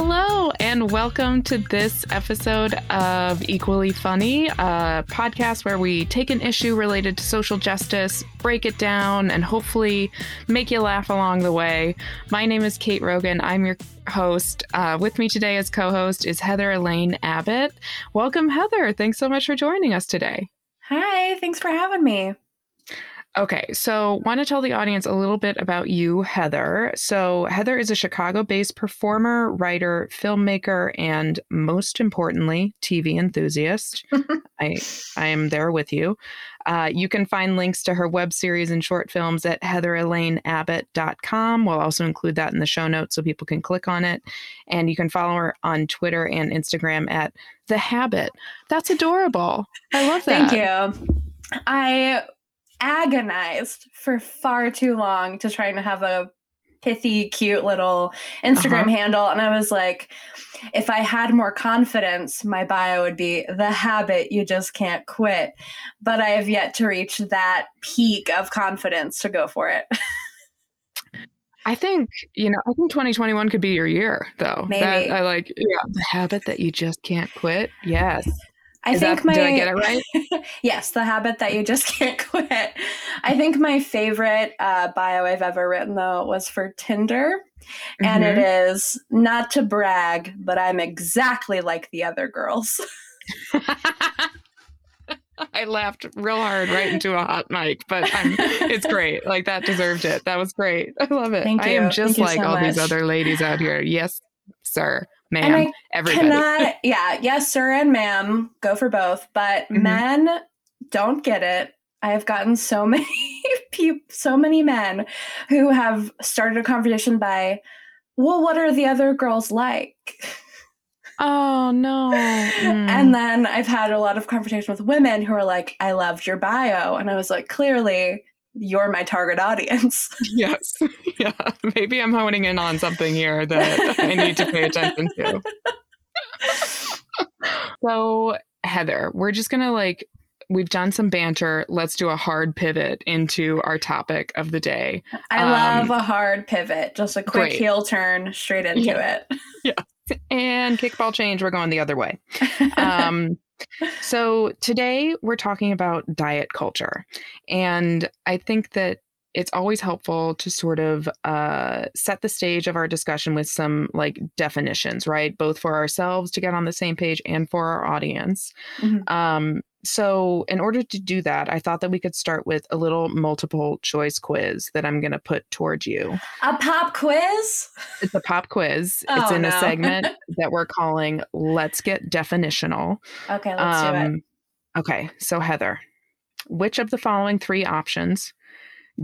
Hello, and welcome to this episode of Equally Funny, a podcast where we take an issue related to social justice, break it down, and hopefully make you laugh along the way. My name is Kate Rogan. I'm your host. Uh, with me today as co host is Heather Elaine Abbott. Welcome, Heather. Thanks so much for joining us today. Hi, thanks for having me. Okay, so want to tell the audience a little bit about you, Heather. So, Heather is a Chicago based performer, writer, filmmaker, and most importantly, TV enthusiast. I, I am there with you. Uh, you can find links to her web series and short films at heatherelaineabbott.com. We'll also include that in the show notes so people can click on it. And you can follow her on Twitter and Instagram at The Habit. That's adorable. I love that. Thank you. I agonized for far too long to try and have a pithy, cute little Instagram uh-huh. handle. And I was like, if I had more confidence, my bio would be the habit you just can't quit. But I have yet to reach that peak of confidence to go for it. I think, you know, I think 2021 could be your year though. Maybe. That, I like yeah, the habit that you just can't quit. Yes. I Is think that, my did I get it right? yes, the habit that you just can't quit. I think my favorite uh, bio I've ever written though was for Tinder, mm-hmm. and it mm-hmm. not to brag, but I'm exactly like the other girls. I laughed real hard right into a hot mic, but I'm, it's great. Like that deserved it. That was great. I love it. Thank you. I am just Thank like so all much. these other ladies out here. Yes, sir ma'am, and I everybody. Cannot, yeah, yes, sir and ma'am, go for both. But mm-hmm. men don't get it. I have gotten so many people, so many men who have started a conversation by, well, what are the other girls like? Oh no. Mm. And then I've had a lot of conversation with women who are like, I loved your bio. And I was like, clearly you're my target audience. yes. Yeah. Maybe I'm honing in on something here that I need to pay attention to. so, Heather, we're just going to like, we've done some banter. Let's do a hard pivot into our topic of the day. I um, love a hard pivot, just a quick great. heel turn straight into yeah. it. Yeah. And kickball change, we're going the other way. Um, so today we're talking about diet culture. And I think that it's always helpful to sort of uh, set the stage of our discussion with some like definitions, right? Both for ourselves to get on the same page and for our audience. Mm-hmm. Um, so, in order to do that, I thought that we could start with a little multiple choice quiz that I'm going to put towards you. A pop quiz? It's a pop quiz. Oh, it's in no. a segment that we're calling Let's Get Definitional. Okay, let's um, do it. Um, okay, so Heather, which of the following three options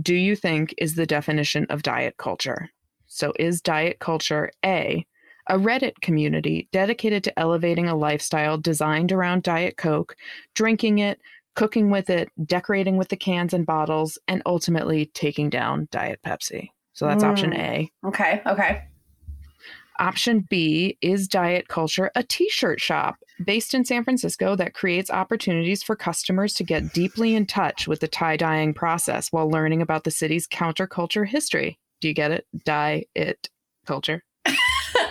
do you think is the definition of diet culture? So, is diet culture A, a Reddit community dedicated to elevating a lifestyle designed around Diet Coke, drinking it, cooking with it, decorating with the cans and bottles, and ultimately taking down Diet Pepsi. So that's mm. option A. Okay, okay. Option B is Diet Culture, a t shirt shop based in San Francisco that creates opportunities for customers to get deeply in touch with the tie dyeing process while learning about the city's counterculture history. Do you get it? Dye it culture.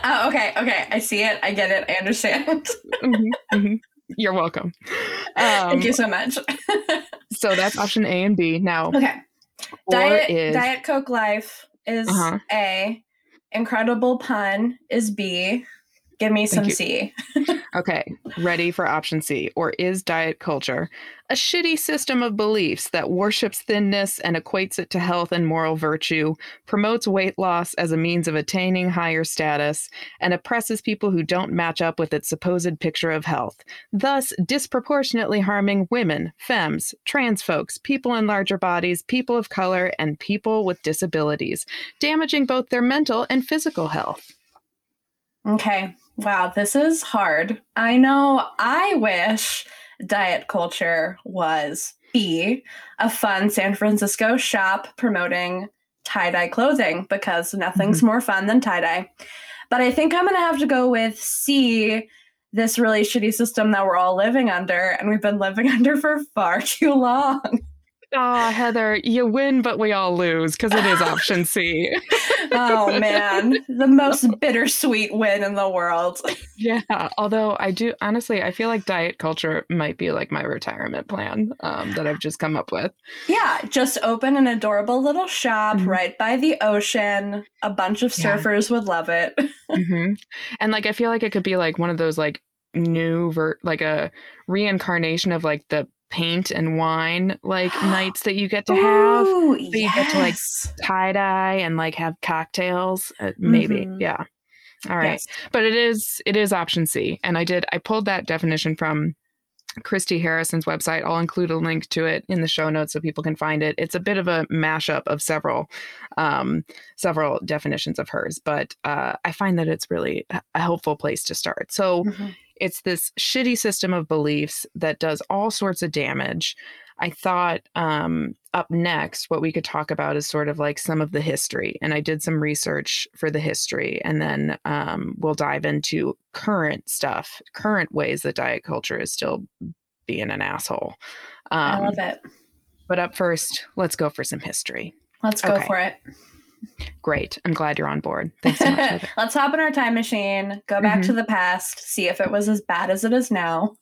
Oh, okay, okay. I see it. I get it. I understand. mm-hmm, mm-hmm. You're welcome. Um, Thank you so much. so that's option A and B. Now, okay. Diet is, Diet Coke Life is uh-huh. A. Incredible pun is B. Give me some C. okay, ready for option C. Or is diet culture a shitty system of beliefs that worships thinness and equates it to health and moral virtue, promotes weight loss as a means of attaining higher status, and oppresses people who don't match up with its supposed picture of health, thus disproportionately harming women, femmes, trans folks, people in larger bodies, people of color, and people with disabilities, damaging both their mental and physical health? Okay. Wow, this is hard. I know I wish diet culture was B, a fun San Francisco shop promoting tie dye clothing because nothing's mm-hmm. more fun than tie dye. But I think I'm going to have to go with C, this really shitty system that we're all living under and we've been living under for far too long. Oh, Heather, you win, but we all lose because it is option C. oh man, the most bittersweet win in the world. Yeah, although I do honestly, I feel like diet culture might be like my retirement plan um, that I've just come up with. Yeah, just open an adorable little shop mm-hmm. right by the ocean. A bunch of surfers yeah. would love it. mm-hmm. And like, I feel like it could be like one of those like new ver- like a reincarnation of like the paint and wine like nights that you get to have. Ooh, so you get to like tie dye and like have cocktails. Uh, maybe, mm-hmm. yeah. All right, yes. but it is it is option C, and I did I pulled that definition from Christy Harrison's website. I'll include a link to it in the show notes so people can find it. It's a bit of a mashup of several um, several definitions of hers, but uh, I find that it's really a helpful place to start. So mm-hmm. It's this shitty system of beliefs that does all sorts of damage. I thought um, up next, what we could talk about is sort of like some of the history. And I did some research for the history, and then um, we'll dive into current stuff, current ways that diet culture is still being an asshole. Um, I love it. But up first, let's go for some history. Let's go okay. for it. Great. I'm glad you're on board. Thanks so much. Let's hop in our time machine, go back mm-hmm. to the past, see if it was as bad as it is now.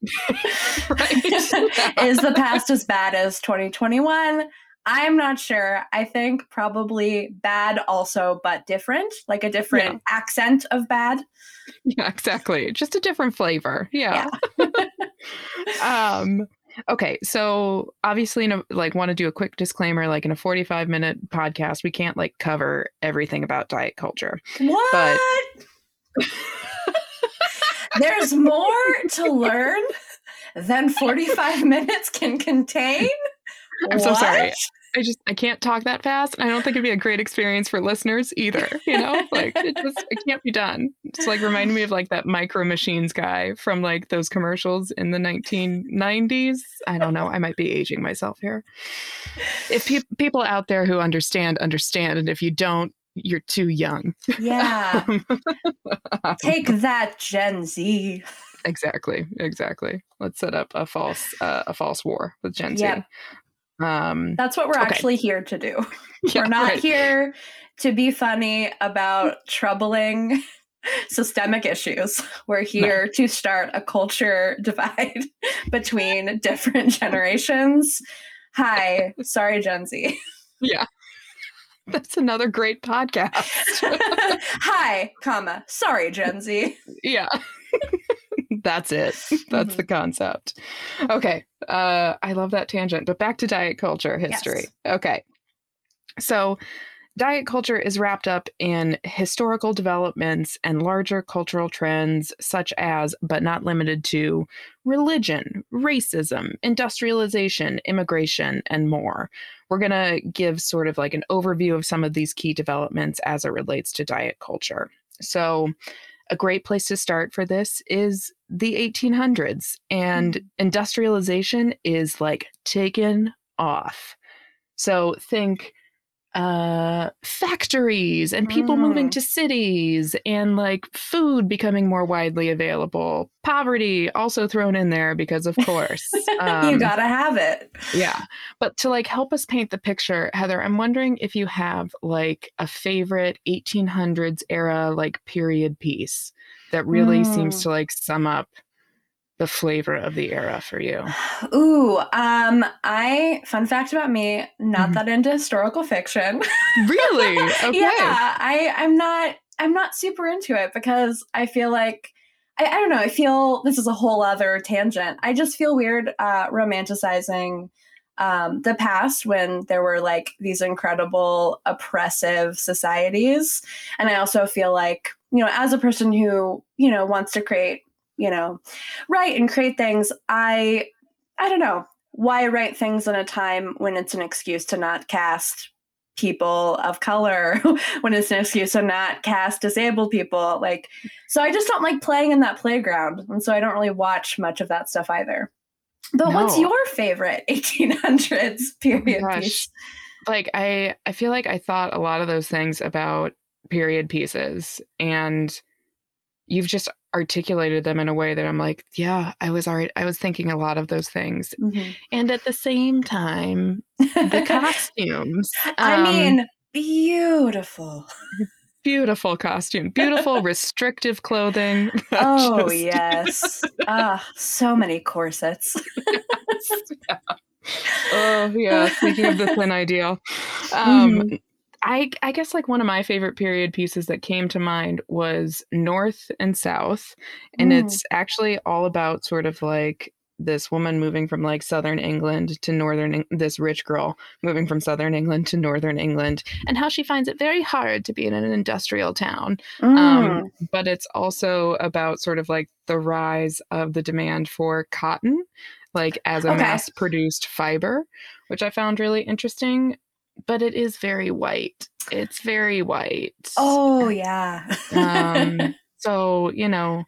is the past as bad as 2021? I'm not sure. I think probably bad also, but different, like a different yeah. accent of bad. Yeah, exactly. Just a different flavor. Yeah. yeah. um, Okay, so obviously, in a, like, want to do a quick disclaimer. Like in a forty-five minute podcast, we can't like cover everything about diet culture. What? But there's more to learn than forty-five minutes can contain. I'm what? so sorry. I just I can't talk that fast, and I don't think it'd be a great experience for listeners either. You know, like it just it can't be done. It's like reminding me of like that Micro Machines guy from like those commercials in the 1990s. I don't know. I might be aging myself here. If pe- people out there who understand understand, and if you don't, you're too young. Yeah. Take that, Gen Z. Exactly. Exactly. Let's set up a false uh, a false war with Gen yep. Z. Um, That's what we're okay. actually here to do. Yeah, we're not right. here to be funny about troubling systemic issues. We're here no. to start a culture divide between different generations. Hi, sorry, Gen Z. Yeah. That's another great podcast. Hi, comma, sorry, Gen Z. Yeah. That's it. That's mm-hmm. the concept. Okay. Uh, I love that tangent. But back to diet culture history. Yes. Okay. So, diet culture is wrapped up in historical developments and larger cultural trends, such as, but not limited to, religion, racism, industrialization, immigration, and more. We're going to give sort of like an overview of some of these key developments as it relates to diet culture. So, a great place to start for this is the 1800s, and mm-hmm. industrialization is like taken off. So think uh, factories and people mm. moving to cities and like food becoming more widely available. Poverty also thrown in there because, of course, um, you gotta have it. Yeah. But to like help us paint the picture, Heather, I'm wondering if you have like a favorite 1800s era like period piece that really mm. seems to like sum up the flavor of the era for you? Ooh, um, I fun fact about me, not mm-hmm. that into historical fiction. really? Okay. yeah, I I'm not I'm not super into it because I feel like I, I don't know, I feel this is a whole other tangent. I just feel weird uh romanticizing um, the past when there were like these incredible oppressive societies. And I also feel like, you know, as a person who, you know, wants to create you know, write and create things, I I don't know. Why write things in a time when it's an excuse to not cast people of color when it's an excuse to not cast disabled people? Like so i just don't like playing in that playground and so i don't really watch much of that stuff either. But no. what's your favorite 1800s period oh piece? Like i i feel like i thought a lot of those things about period pieces and you've just articulated them in a way that I'm like, yeah, I was already I was thinking a lot of those things. Mm-hmm. And at the same time, the costumes. I um, mean, beautiful. Beautiful costume, beautiful restrictive clothing. Oh just... yes, ah, so many corsets. yeah. Oh yeah. Speaking of the thin ideal, um, mm-hmm. I I guess like one of my favorite period pieces that came to mind was North and South, and mm. it's actually all about sort of like this woman moving from like southern England to northern this rich girl moving from southern England to northern England and how she finds it very hard to be in an industrial town. Um, mm. Um, but it's also about sort of like the rise of the demand for cotton like as a okay. mass produced fiber, which I found really interesting. But it is very white. It's very white. Oh yeah. um, so you know,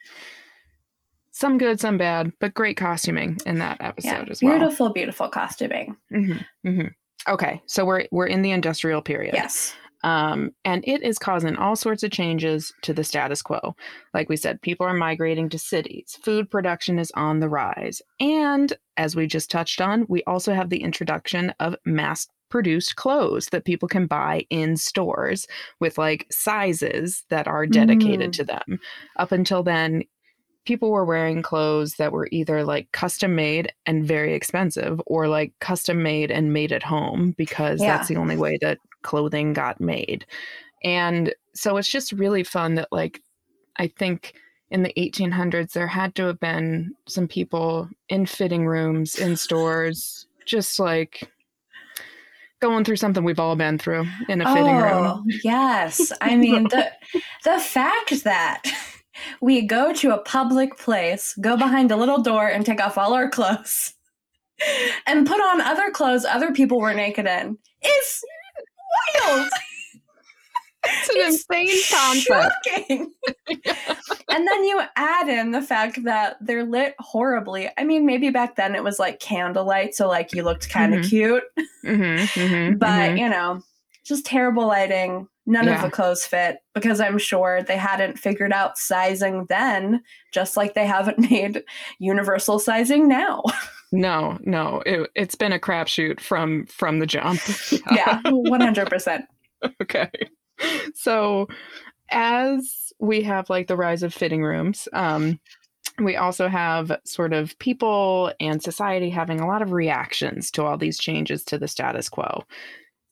some good, some bad, but great costuming in that episode yeah, as well. Beautiful, beautiful costuming. Mm-hmm, mm-hmm. Okay, so we're we're in the industrial period. Yes. Um, and it is causing all sorts of changes to the status quo. Like we said, people are migrating to cities, food production is on the rise. And as we just touched on, we also have the introduction of mass produced clothes that people can buy in stores with like sizes that are dedicated mm. to them. Up until then, people were wearing clothes that were either like custom made and very expensive or like custom made and made at home because yeah. that's the only way that clothing got made. And so it's just really fun that like I think in the 1800s there had to have been some people in fitting rooms in stores just like going through something we've all been through in a fitting oh, room. Yes. I mean the the fact that we go to a public place, go behind a little door, and take off all our clothes and put on other clothes other people were naked in. is wild. It's an it's insane concept. And then you add in the fact that they're lit horribly. I mean, maybe back then it was like candlelight, so like you looked kind of mm-hmm. cute. Mm-hmm, mm-hmm, but, mm-hmm. you know, just terrible lighting, None yeah. of the clothes fit because I'm sure they hadn't figured out sizing then, just like they haven't made universal sizing now. No, no, it, has been a crapshoot from from the jump. yeah, one hundred percent. Okay, so as we have like the rise of fitting rooms, um, we also have sort of people and society having a lot of reactions to all these changes to the status quo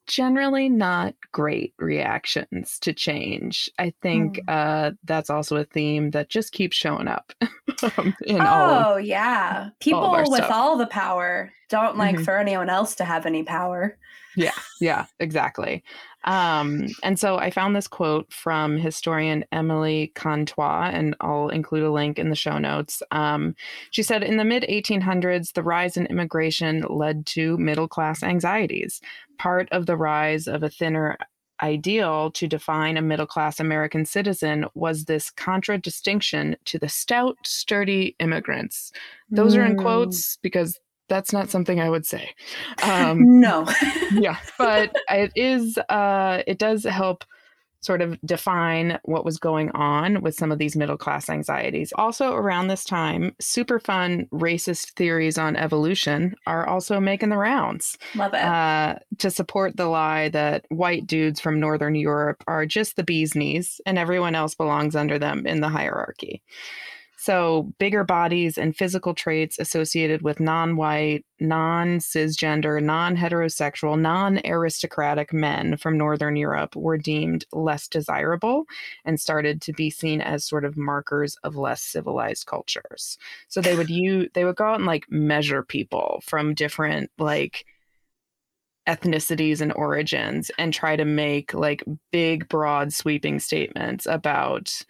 generally not great reactions to change. I think mm. uh, that's also a theme that just keeps showing up. in oh, all of, yeah. People all with stuff. all the power don't like mm-hmm. for anyone else to have any power. Yeah, yeah, exactly. Um, and so I found this quote from historian Emily Contois, and I'll include a link in the show notes. Um, she said, In the mid 1800s, the rise in immigration led to middle class anxieties. Part of the rise of a thinner ideal to define a middle class American citizen was this contradistinction to the stout, sturdy immigrants. Those mm. are in hmm. quotes because that's not something I would say. Um, no. yeah, but it is. Uh, it does help sort of define what was going on with some of these middle class anxieties. Also, around this time, super fun racist theories on evolution are also making the rounds. Love it. Uh, to support the lie that white dudes from Northern Europe are just the bee's knees and everyone else belongs under them in the hierarchy. So, bigger bodies and physical traits associated with non white, non cisgender, non heterosexual, non aristocratic men from Northern Europe were deemed less desirable and started to be seen as sort of markers of less civilized cultures. So, they would use, they would go out and like measure people from different, like, ethnicities and origins and try to make like big, broad, sweeping statements about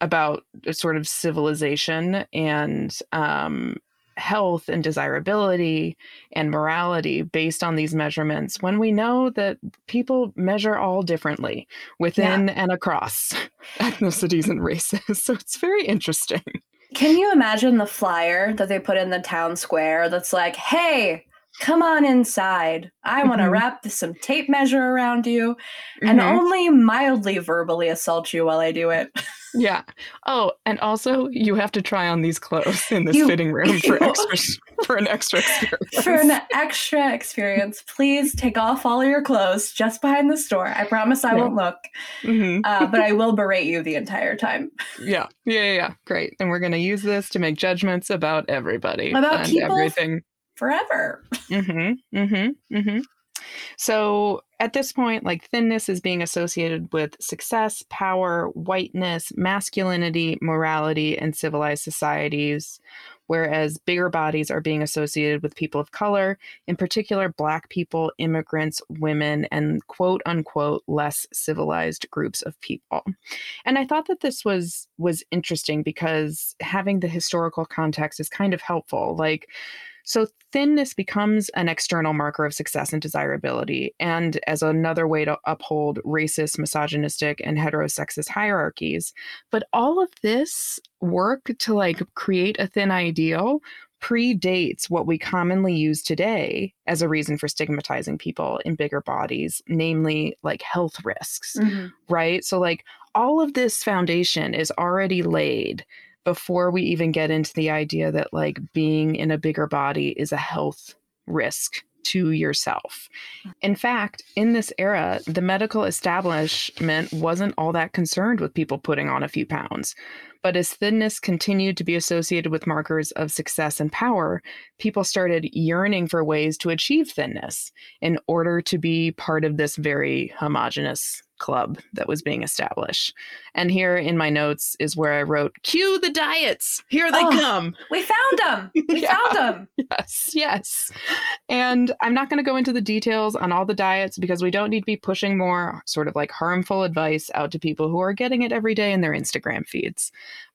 about sort of civilization and um, health and desirability and morality based on these measurements when we know that people measure all differently within yeah. and across ethnicities and races. So it's very interesting. Can you imagine the flyer that they put in the town square that's like, hey, come on inside. I want to mm-hmm. wrap some tape measure around you and mm-hmm. only mildly verbally assault you while I do it. Yeah. Oh, and also you have to try on these clothes in this You- fitting room for extra for an extra experience. For an extra experience, please take off all your clothes just behind the store. I promise I Yeah. won't look, Mhm. uh, but I will berate you the entire time. Yeah. Yeah, yeah, yeah. Great. And we're going to use this to make judgments about everybody About and everything. Forever. Mm-hmm. Mm-hmm. Mm-hmm. So at this point, like thinness is being associated with success, power, whiteness, masculinity, morality, and civilized societies, whereas bigger bodies are being associated with people of color, in particular black people, immigrants, women, and quote unquote less civilized groups of people. And I thought that this was was interesting because having the historical context is kind of helpful. Like so, thinness becomes an external marker of success and desirability, and as another way to uphold racist, misogynistic, and heterosexist hierarchies. But all of this work to like create a thin ideal predates what we commonly use today as a reason for stigmatizing people in bigger bodies, namely like health risks mm-hmm. right? So, like, all of this foundation is already laid before we even get into the idea that, like, being in a bigger body is a health risk to yourself. Mm. In fact, in this era, the medical establishment wasn't all that concerned with people putting on a few pounds. But as thinness continued to be associated with markers of success and power, people started yearning for ways to achieve thinness in order to be part of this very homogenous club that was being established. And here in my notes is where I wrote, cue the diets. Here they Oh. come. We found them. We Yeah. found them. Yes, yes. And I'm not going to go into the details on all the diets because we don't need to be pushing more sort of like harmful advice out to people who are getting it every day in their Instagram feeds.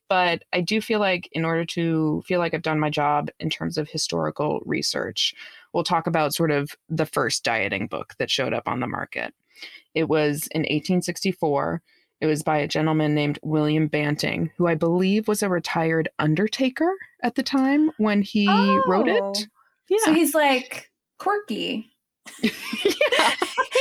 But I do feel like, in order to feel like I've done my job in terms of historical research, we'll talk about sort of the first dieting book that showed up on the market. It was in 1864. It was by a gentleman named William Banting, who I believe was a retired undertaker at the time when he wrote Oh. it. Yeah. So he's like quirky. yeah.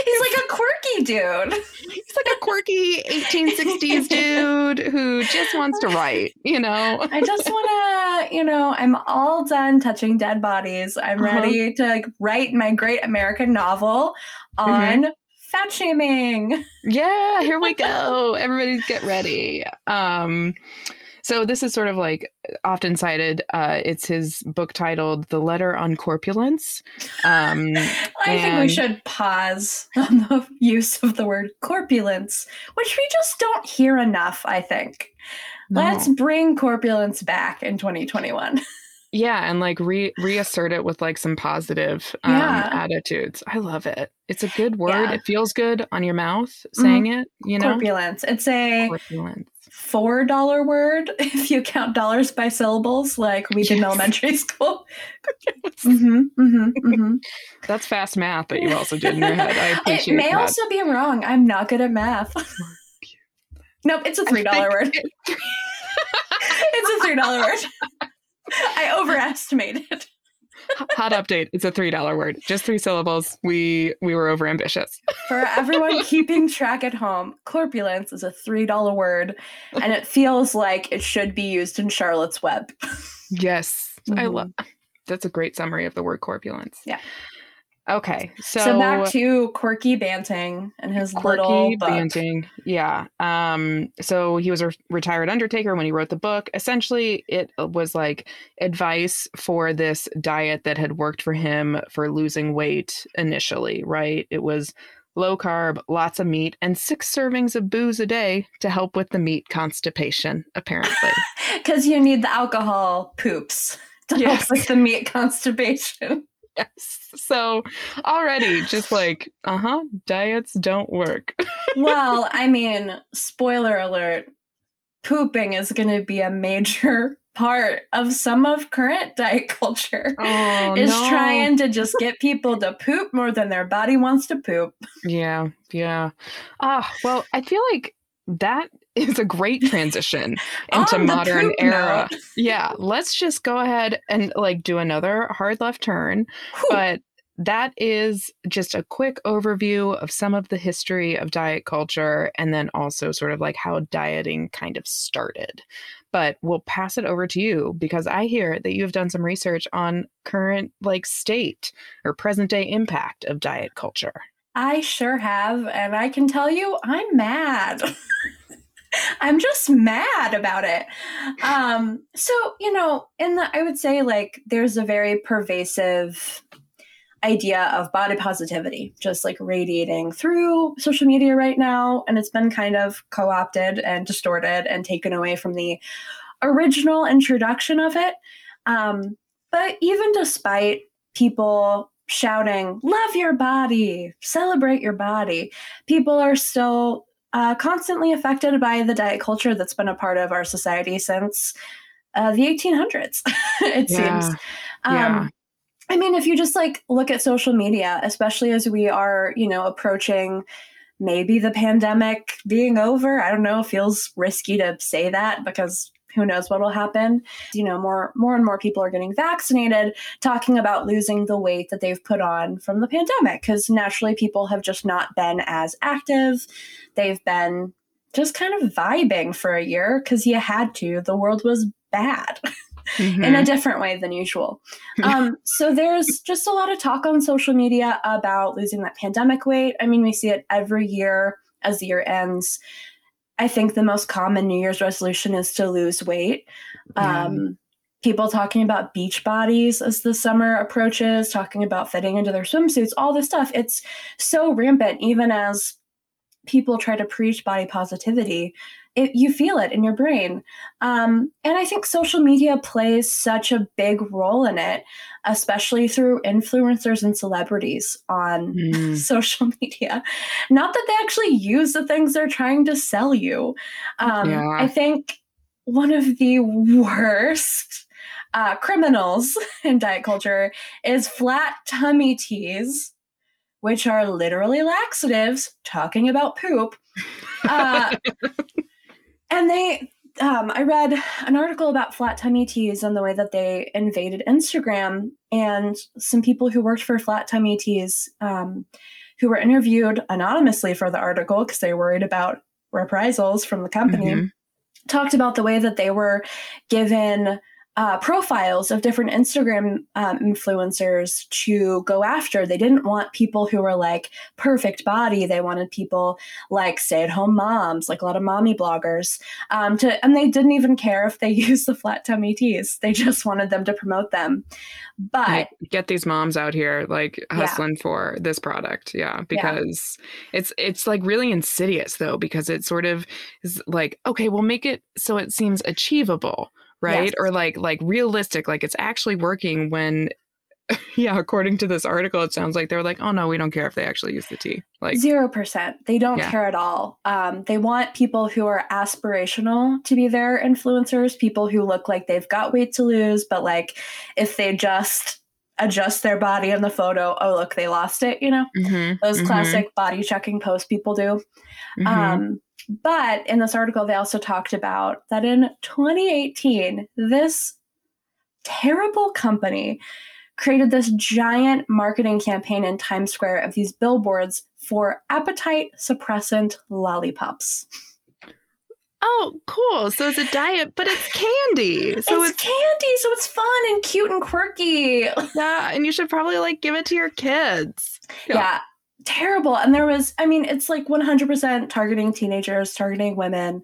He's like a quirky dude. He's like a quirky 1860s dude who just wants to write, you know? I just want to, you know, I'm all done touching dead bodies. I'm Uh-huh. ready to like, write my great American novel Mm-hmm. Fat shaming. Yeah, here we go. Everybody get ready. Um so this is sort of like often cited. Uh, it's his book titled "The Letter on Corpulence." Um, I think we should pause on the use of the word corpulence, which we just don't hear enough, I think. Let's bring corpulence back in 2021. yeah, and like re- reassert it with like some positive um, Yeah. attitudes. I love it. It's a good word. Yeah. Mm-hmm. It feels good on your mouth saying it. You know, Corpulence. It's a corpulence. four dollar word if you count dollars by syllables, like we did in elementary school. hmm hmm hmm That's fast math that you also did in your head. I appreciate It may that. also be wrong. I'm not good at math. nope, it's a three dollar word. It's a three dollar word. I overestimated. Hot update. It's a three dollar word. Just three syllables. We we were over ambitious. For everyone keeping track at home, corpulence is a three dollar word, and it feels like it should be used in Charlotte's Web. Yes. I Mhm. love that's a great summary of the word corpulence. Yeah. Okay. So, So, back to Quirky Banting and his little quirky book. banting. Yeah. Um, so he was a retired undertaker when he wrote the book. Essentially, it was like advice for this diet that had worked for him for losing weight initially, right? It was low carb, lots of meat, and six servings of booze a day to help with the meat constipation, apparently. Because you need the alcohol poops to Yes. help with the meat constipation. Yes. So already just like, uh-huh, diets don't work. well, I mean, spoiler alert, pooping is going to be a major part of some of current diet culture. Oh is no. trying to just get people to poop more than their body wants to poop. Yeah, yeah. Ah, well, I feel like that is a great transition into modern era. note, Yeah, let's just go ahead and like do another hard left turn. whew, But that is just a quick overview of some of the history of diet culture and then also sort of like how dieting kind of started. But we'll pass it over to you because I hear that you have done some research on current like state or present day impact of diet culture. I sure have. And I can tell you, I'm mad. I'm just mad about it. Um, so, you know, in the, I would say like there's a very pervasive idea of body positivity just like radiating through social media right now. And it's been kind of co opted and distorted and taken away from the original introduction of it. Um, but even despite people shouting, love your body, celebrate your body, people are still uh, constantly affected by the diet culture that's been a part of our society since uh, the 1800s, it yeah. seems. Um, yeah. I mean, if you just like look at social media, especially as we are, you know, approaching maybe the pandemic being over, I don't know, feels risky to say that because who knows what will happen. You know, more more and more people are getting vaccinated, talking about losing the weight that they've put on from the pandemic because naturally people have just not been as active. They've been just kind of vibing for a year because you had to. The world was bad. mm-hmm. in a different way than usual. Um, so there's just a lot of talk on social media about losing that pandemic weight. I mean, we see it every year as the year ends. I think the most common New Year's resolution is to lose weight. Um, people talking about beach bodies as the summer approaches, talking about fitting into their swimsuits, all this stuff. It's so rampant, even as people try to preach body positivity it, you feel it in your brain. Um, and I think social media plays such a big role in it, especially through influencers and celebrities on mm. social media. Not that they actually use the things they're trying to sell you. Um, yeah. I think one of the worst uh, criminals in diet culture is flat tummy teas which are literally laxatives talking about poop. Uh, and they um, I read an article about flat tummy teas and the way that they invaded Instagram, and some people who worked for flat tummy teas um, who were interviewed anonymously for the article because they worried about reprisals from the company mm-hmm. talked about the way that they were given uh, profiles of different Instagram um, influencers to go after. They didn't want people who were like perfect body. They wanted people like stay at home moms, like a lot of mommy bloggers. Um, to and they didn't even care if they used the flat tummy teas. They just wanted them to promote them. But get these moms out here like hustling yeah. for this product, yeah, because yeah. it's it's like really insidious though because it sort of is like okay, we'll make it so it seems achievable right yes. or like like realistic like it's actually working when yeah according to this article it sounds like they're like oh no we don't care if they actually use the tea like zero percent they don't yeah. care at all um, they want people who are aspirational to be their influencers people who look like they've got weight to lose but like if they just adjust their body in the photo oh look they lost it you know mm-hmm, those mm-hmm. classic body checking posts people do mm-hmm. um, but in this article, they also talked about that in 2018, this terrible company created this giant marketing campaign in Times Square of these billboards for appetite suppressant lollipops. Oh, cool. So it's a diet, but it's candy. So it's, it's, candy, so it's fun and cute and quirky. Yeah, and you should probably like give it to your kids. Yeah. yeah terrible. And there was i mean it's like 100% targeting teenagers targeting women.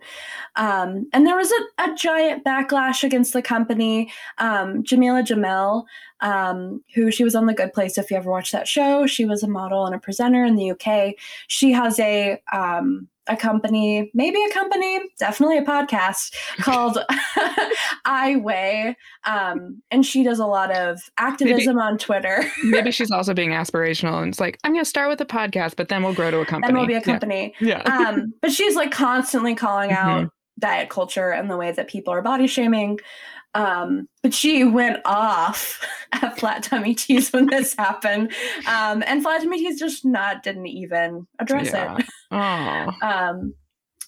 Um, and there was a, a, giant backlash against the company. Um, Jameela Jamil um, who she was on the good place if you ever watched that show she was a model and a presenter in the uk she has a um, a company, maybe a company, definitely a podcast called I Weigh. Um, and she does a lot of activism maybe, on Twitter. maybe she's also being aspirational and it's like, I'm going to start with a podcast, but then we'll grow to a company. Then we'll be a company. Yeah. yeah. um, but she's like constantly calling out mm-hmm. diet culture and the way that people are body shaming. Um, but she went off at Flat Tummy Teas when this happened. Um, and Flat Tummy Teas just not didn't even address yeah. it. um,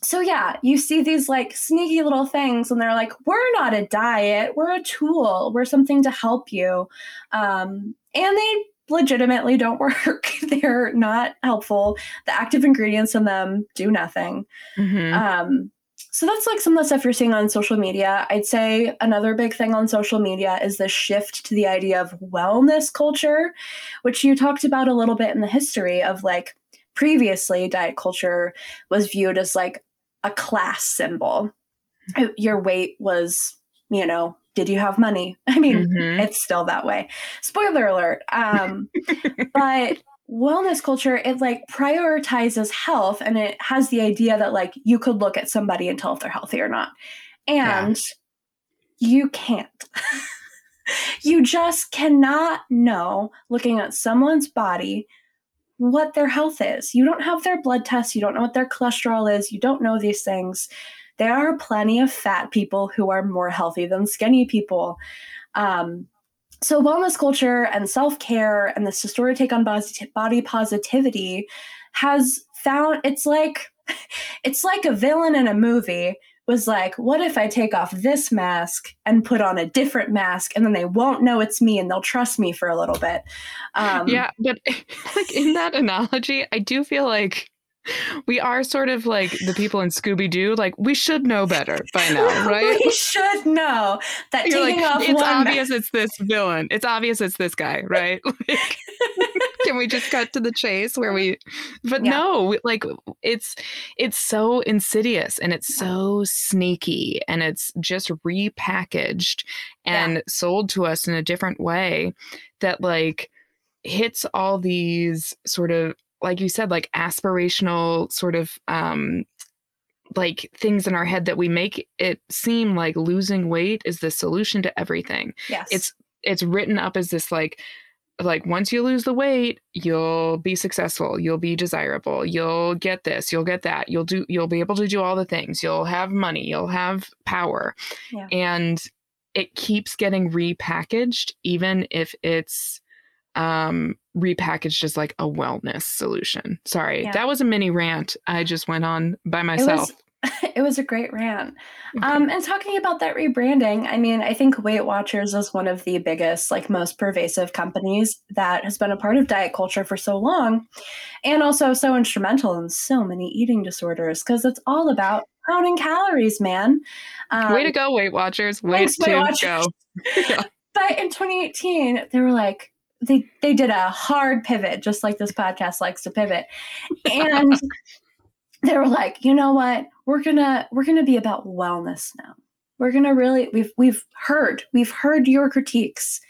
so yeah, you see these like sneaky little things, and they're like, "We're not a diet. We're a tool. We're something to help you." Um, and they legitimately don't work. They're not helpful. The active ingredients in them do nothing. Mm-hmm. Um, so that's like some of the stuff you're seeing on social media. I'd say another big thing on social media is the shift to the idea of wellness culture, which you talked about a little bit in the history of like previously diet culture was viewed as like a class symbol. Your weight was, you know, did you have money? I mean, mm-hmm. it's still that way. Spoiler alert. Um, but wellness culture it like prioritizes health and it has the idea that like you could look at somebody and tell if they're healthy or not. And yeah. you can't. You just cannot know looking at someone's body what their health is. You don't have their blood tests you don't know what their cholesterol is you don't know these things. There are plenty of fat people who are more healthy than skinny people. Um, so wellness culture and self-care and this distorted take on body positivity has found it's like it's like a villain in a movie was like what if i take off this mask and put on a different mask and then they won't know it's me and they'll trust me for a little bit? Um, yeah but like in that analogy i do feel like we are sort of like the people in Scooby Doo. Like we should know better by now, right? we should know that You're taking like, off it's obvious it's this villain. It's obvious it's this guy, right? Like, can we just cut to the chase where we? But yeah. no, like it's it's so insidious and it's so sneaky and it's just repackaged and yeah. sold to us in a different way that like hits all these sort of like you said, like aspirational sort of um like things in our head that we make it seem like losing weight is the solution to everything. Yes. It's it's written up as this like like once you lose the weight, you'll be successful, you'll be desirable, you'll get this, you'll get that, you'll do you'll be able to do all the things, you'll have money, you'll have power. Yeah. And it keeps getting repackaged even if it's um repackaged as like a wellness solution. Sorry, yeah. that was a mini rant I just went on by myself. It was, it was a great rant. Um, and talking about that rebranding, I mean, I think Weight Watchers is one of the biggest, like most pervasive companies that has been a part of diet culture for so long, and also so instrumental in so many eating disorders because it's all about counting calories, man. Um, Way to go, Weight Watchers! Way thanks, to Weight Watchers. go. yeah. But in 2018, they were like, they they did a hard pivot, just like this podcast likes to pivot, and they were like, you know what, we're gonna we're gonna be about wellness now. We're gonna really we've we've heard we've heard your critiques.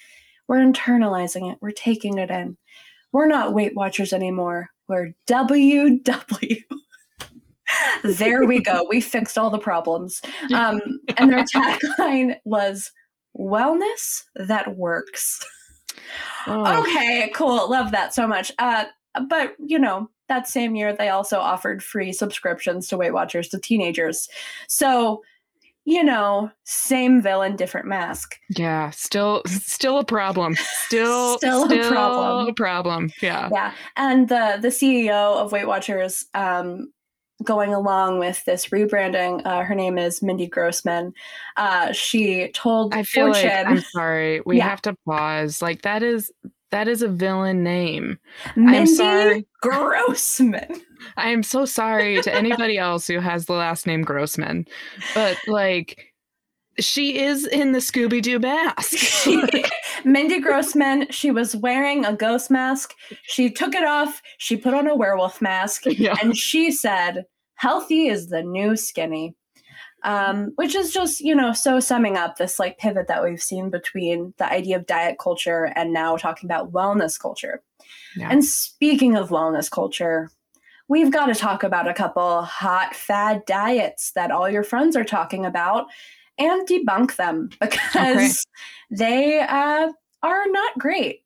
We're internalizing it. We're taking it in. We're not Weight Watchers anymore. We're WW. there we go. We fixed all the problems. Um, and their tagline was wellness that works. Oh. Okay, cool. Love that so much. Uh, but you know, that same year they also offered free subscriptions to Weight Watchers to teenagers. So, you know, same villain, different mask. Yeah, still still a problem. Still still, still a problem. A problem. Yeah. Yeah. And the the CEO of Weight Watchers um going along with this rebranding. Uh, her name is Mindy Grossman. Uh, she told I feel Fortune, like I'm sorry. We yeah. have to pause. Like that is that is a villain name. Mindy I'm sorry. Grossman. I am so sorry to anybody else who has the last name Grossman, but like. She is in the Scooby Doo mask. Mindy Grossman, she was wearing a ghost mask. She took it off. She put on a werewolf mask. Yeah. And she said, healthy is the new skinny. Um, which is just, you know, so summing up this like pivot that we've seen between the idea of diet culture and now talking about wellness culture. Yeah. And speaking of wellness culture, we've got to talk about a couple hot fad diets that all your friends are talking about and debunk them because okay. they uh, are not great.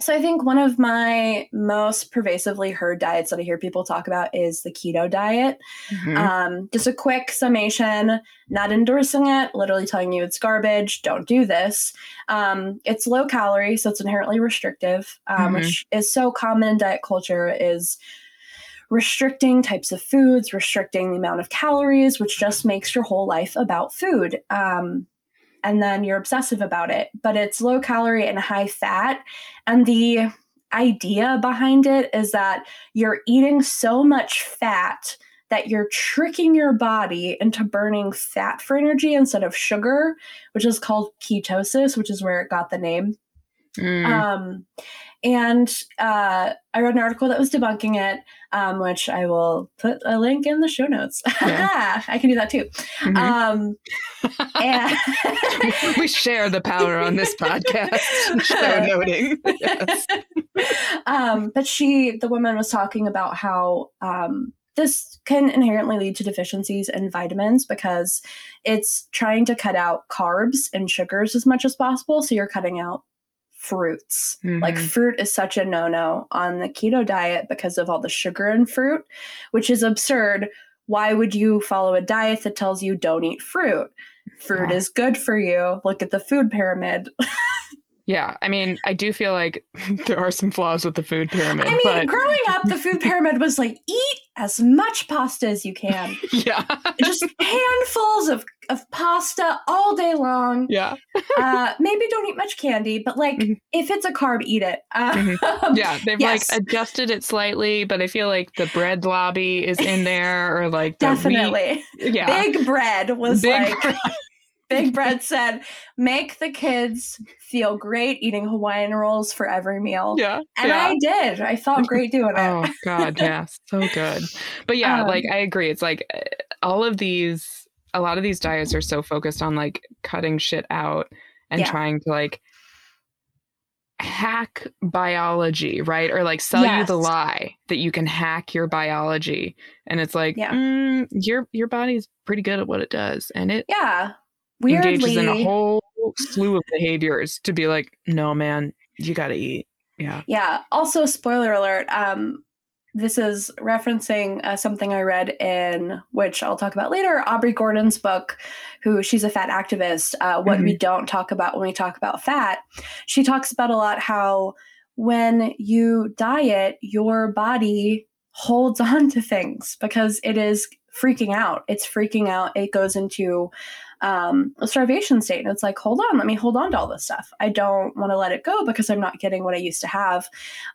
So I think one of my most pervasively heard diets that I hear people talk about is the keto diet. Mm-hmm. Um, just a quick summation, not endorsing it, literally telling you it's garbage. Don't do this. Um, it's low calorie, so it's inherently restrictive, um, mm-hmm. which is so common in diet culture. Is restricting types of foods, restricting the amount of calories, which just makes your whole life about food. Um, and then you're obsessive about it. But it's low calorie and high fat. And the idea behind it is that you're eating so much fat that you're tricking your body into burning fat for energy instead of sugar, which is called ketosis, which is where it got the name. Mm. Um, and uh, I read an article that was debunking it, um, which I will put a link in the show notes. Yeah. I can do that too. Mm-hmm. Um, and we share the power on this podcast. show noting. Yes. Um, but she, the woman, was talking about how um, this can inherently lead to deficiencies in vitamins because it's trying to cut out carbs and sugars as much as possible. So you're cutting out fruits. Mm-hmm. Like fruit is such a no-no on the keto diet because of all the sugar in fruit, which is absurd. Why would you follow a diet that tells you don't eat fruit? Fruit yeah. is good for you. Look at the food pyramid. Yeah, I mean, I do feel like there are some flaws with the food pyramid. I mean, but... growing up, the food pyramid was like eat as much pasta as you can. yeah, just handfuls of of pasta all day long. Yeah, uh, maybe don't eat much candy, but like mm-hmm. if it's a carb, eat it. mm-hmm. Yeah, they've yes. like adjusted it slightly, but I feel like the bread lobby is in there, or like definitely. Wheat. Yeah, big bread was big like. Big Bread said, make the kids feel great eating Hawaiian rolls for every meal. Yeah. And yeah. I did. I felt great doing it. oh, God. Yeah. So good. But yeah, um, like I agree. It's like eh, all of these, a lot of these diets are so focused on like cutting shit out and yeah. trying to like hack biology, right? Or like sell yes. you the lie that you can hack your biology. And it's like, yeah. Mm, your your body's pretty good at what it does. And it Yeah weirdly, engages in a whole slew of behaviors to be like, no, man, you got to eat. Yeah. Yeah. Also, spoiler alert. Um, this is referencing uh, something I read in which I'll talk about later. Aubrey Gordon's book, who she's a fat activist. Uh, what mm-hmm. we don't talk about when we talk about fat, she talks about a lot how when you diet, your body holds on to things because it is freaking out. It's freaking out. It goes into um, a starvation state. And it's like, hold on, let me hold on to all this stuff. I don't want to let it go because I'm not getting what I used to have.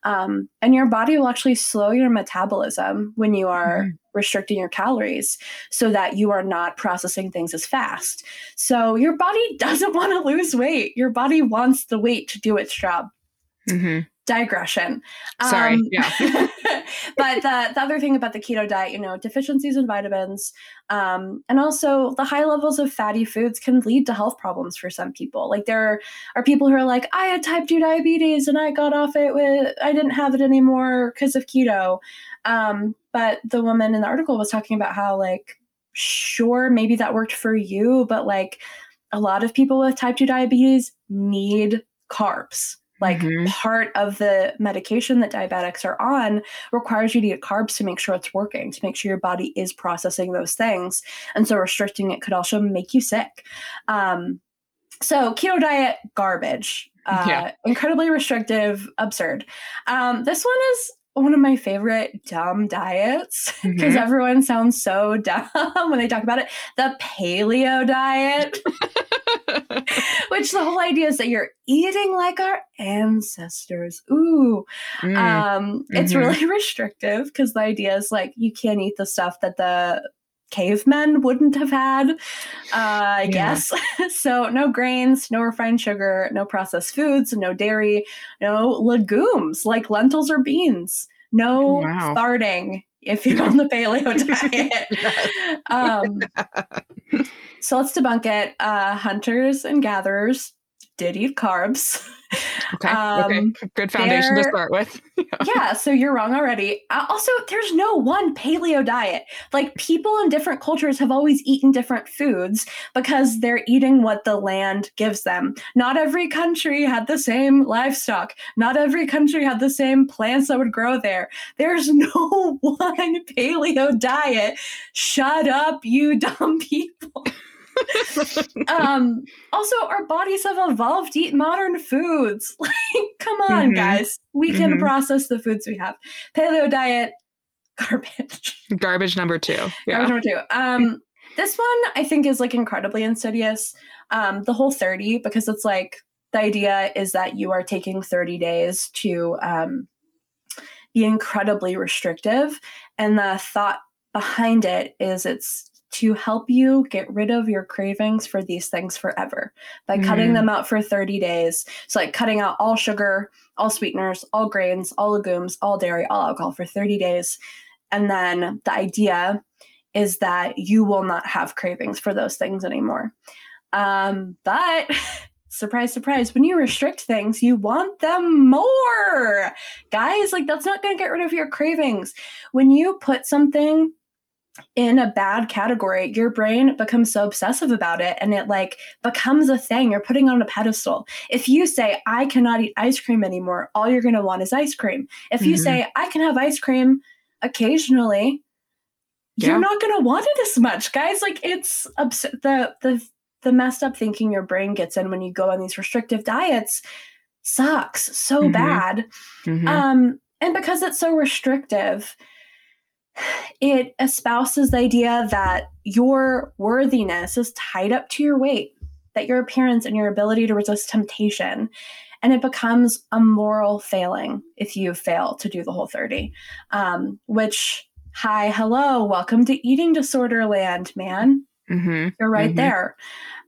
Um, and your body will actually slow your metabolism when you are. Mm-hmm. Restricting your calories so that you are not processing things as fast. So, your body doesn't want to lose weight. Your body wants the weight to do its job. Mm-hmm digression. Sorry. Um, yeah. but the, the other thing about the keto diet, you know, deficiencies in vitamins, um, and also the high levels of fatty foods can lead to health problems for some people. Like there are people who are like, I had type 2 diabetes and I got off it with, I didn't have it anymore because of keto. Um, but the woman in the article was talking about how, like, sure, maybe that worked for you, but like a lot of people with type 2 diabetes need carbs like mm-hmm. part of the medication that diabetics are on requires you to eat carbs to make sure it's working, to make sure your body is processing those things. And so restricting it could also make you sick. Um, so keto diet, garbage. Uh, yeah. incredibly restrictive, absurd. Um, this one is one of my favorite dumb diets because mm-hmm. everyone sounds so dumb when they talk about it. The paleo diet, which the whole idea is that you're eating like our ancestors. Ooh, mm. um, mm-hmm. it's really restrictive because the idea is like you can't eat the stuff that the cavemen wouldn't have had, uh, I yeah. guess. so, no grains, no refined sugar, no processed foods, no dairy, no legumes like lentils or beans, no wow. farting if you're on the paleo diet. um, so, let's debunk it. Uh, hunters and gatherers did eat carbs. Okay. Um, okay. Good foundation to start with. yeah. So you're wrong already. Uh, also, there's no one paleo diet. Like people in different cultures have always eaten different foods because they're eating what the land gives them. Not every country had the same livestock. Not every country had the same plants that would grow there. There's no one paleo diet. Shut up, you dumb people. um, also, our bodies have evolved to eat modern foods. Like, come on, mm-hmm. guys. We can mm-hmm. process the foods we have. Paleo diet, garbage. Garbage number two. Yeah. Garbage number two. Um, this one I think is like incredibly insidious. Um, the whole 30, because it's like the idea is that you are taking 30 days to um, be incredibly restrictive. And the thought behind it is it's to help you get rid of your cravings for these things forever by mm. cutting them out for 30 days. So, like cutting out all sugar, all sweeteners, all grains, all legumes, all dairy, all alcohol for 30 days. And then the idea is that you will not have cravings for those things anymore. Um, but surprise, surprise, when you restrict things, you want them more. Guys, like that's not going to get rid of your cravings. When you put something in a bad category, your brain becomes so obsessive about it and it like becomes a thing you're putting on a pedestal. If you say, I cannot eat ice cream anymore, all you're going to want is ice cream. If you mm-hmm. say, I can have ice cream occasionally, yeah. you're not going to want it as much. Guys, like it's obs- the, the, the messed up thinking your brain gets in when you go on these restrictive diets sucks so mm-hmm. bad. Mm-hmm. Um, and because it's so restrictive, it espouses the idea that your worthiness is tied up to your weight, that your appearance and your ability to resist temptation. And it becomes a moral failing if you fail to do the whole 30, um, which, hi, hello, welcome to eating disorder land, man. Mm-hmm. You're right mm-hmm. there.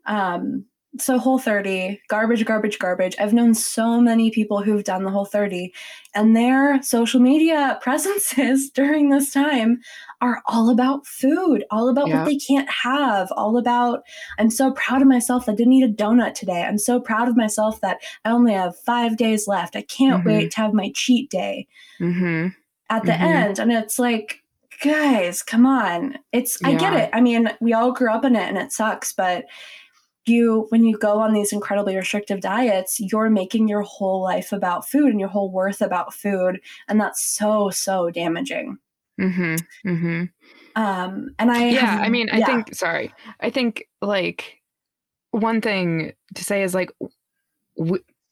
Um, so whole 30 garbage garbage garbage i've known so many people who've done the whole 30 and their social media presences during this time are all about food all about yeah. what they can't have all about i'm so proud of myself i didn't eat a donut today i'm so proud of myself that i only have five days left i can't mm-hmm. wait to have my cheat day mm-hmm. at the mm-hmm. end and it's like guys come on it's yeah. i get it i mean we all grew up in it and it sucks but you when you go on these incredibly restrictive diets you're making your whole life about food and your whole worth about food and that's so so damaging mm-hmm, mm-hmm. um and i yeah have, i mean i yeah. think sorry i think like one thing to say is like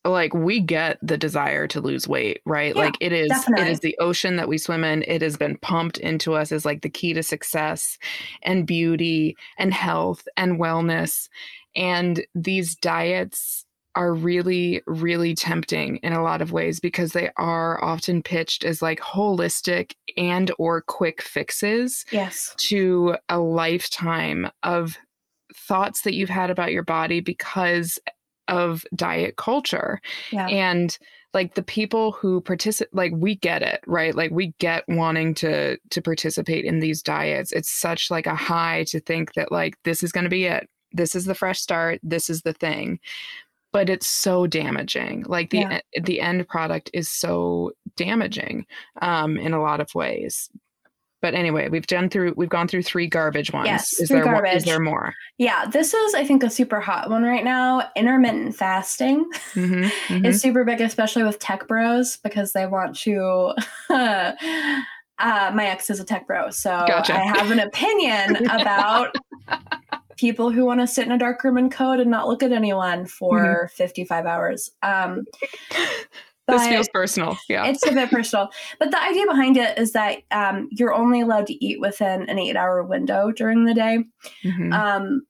like we get the desire to lose weight right yeah, like it is definitely. it is the ocean that we swim in it has been pumped into us as like the key to success and beauty and health and wellness and these diets are really, really tempting in a lot of ways because they are often pitched as like holistic and or quick fixes yes. to a lifetime of thoughts that you've had about your body because of diet culture. Yeah. And like the people who participate like we get it, right? Like we get wanting to to participate in these diets. It's such like a high to think that like this is going to be it this is the fresh start this is the thing but it's so damaging like the yeah. the end product is so damaging um in a lot of ways but anyway we've done through we've gone through three garbage ones yes, is three there garbage. is there more yeah this is i think a super hot one right now intermittent fasting mm-hmm, mm-hmm. is super big especially with tech bros because they want to uh, my ex is a tech bro so gotcha. i have an opinion about people who want to sit in a dark room and code and not look at anyone for mm-hmm. 55 hours. Um, this feels personal. Yeah. It's a bit personal. But the idea behind it is that um, you're only allowed to eat within an eight hour window during the day, mm-hmm. um,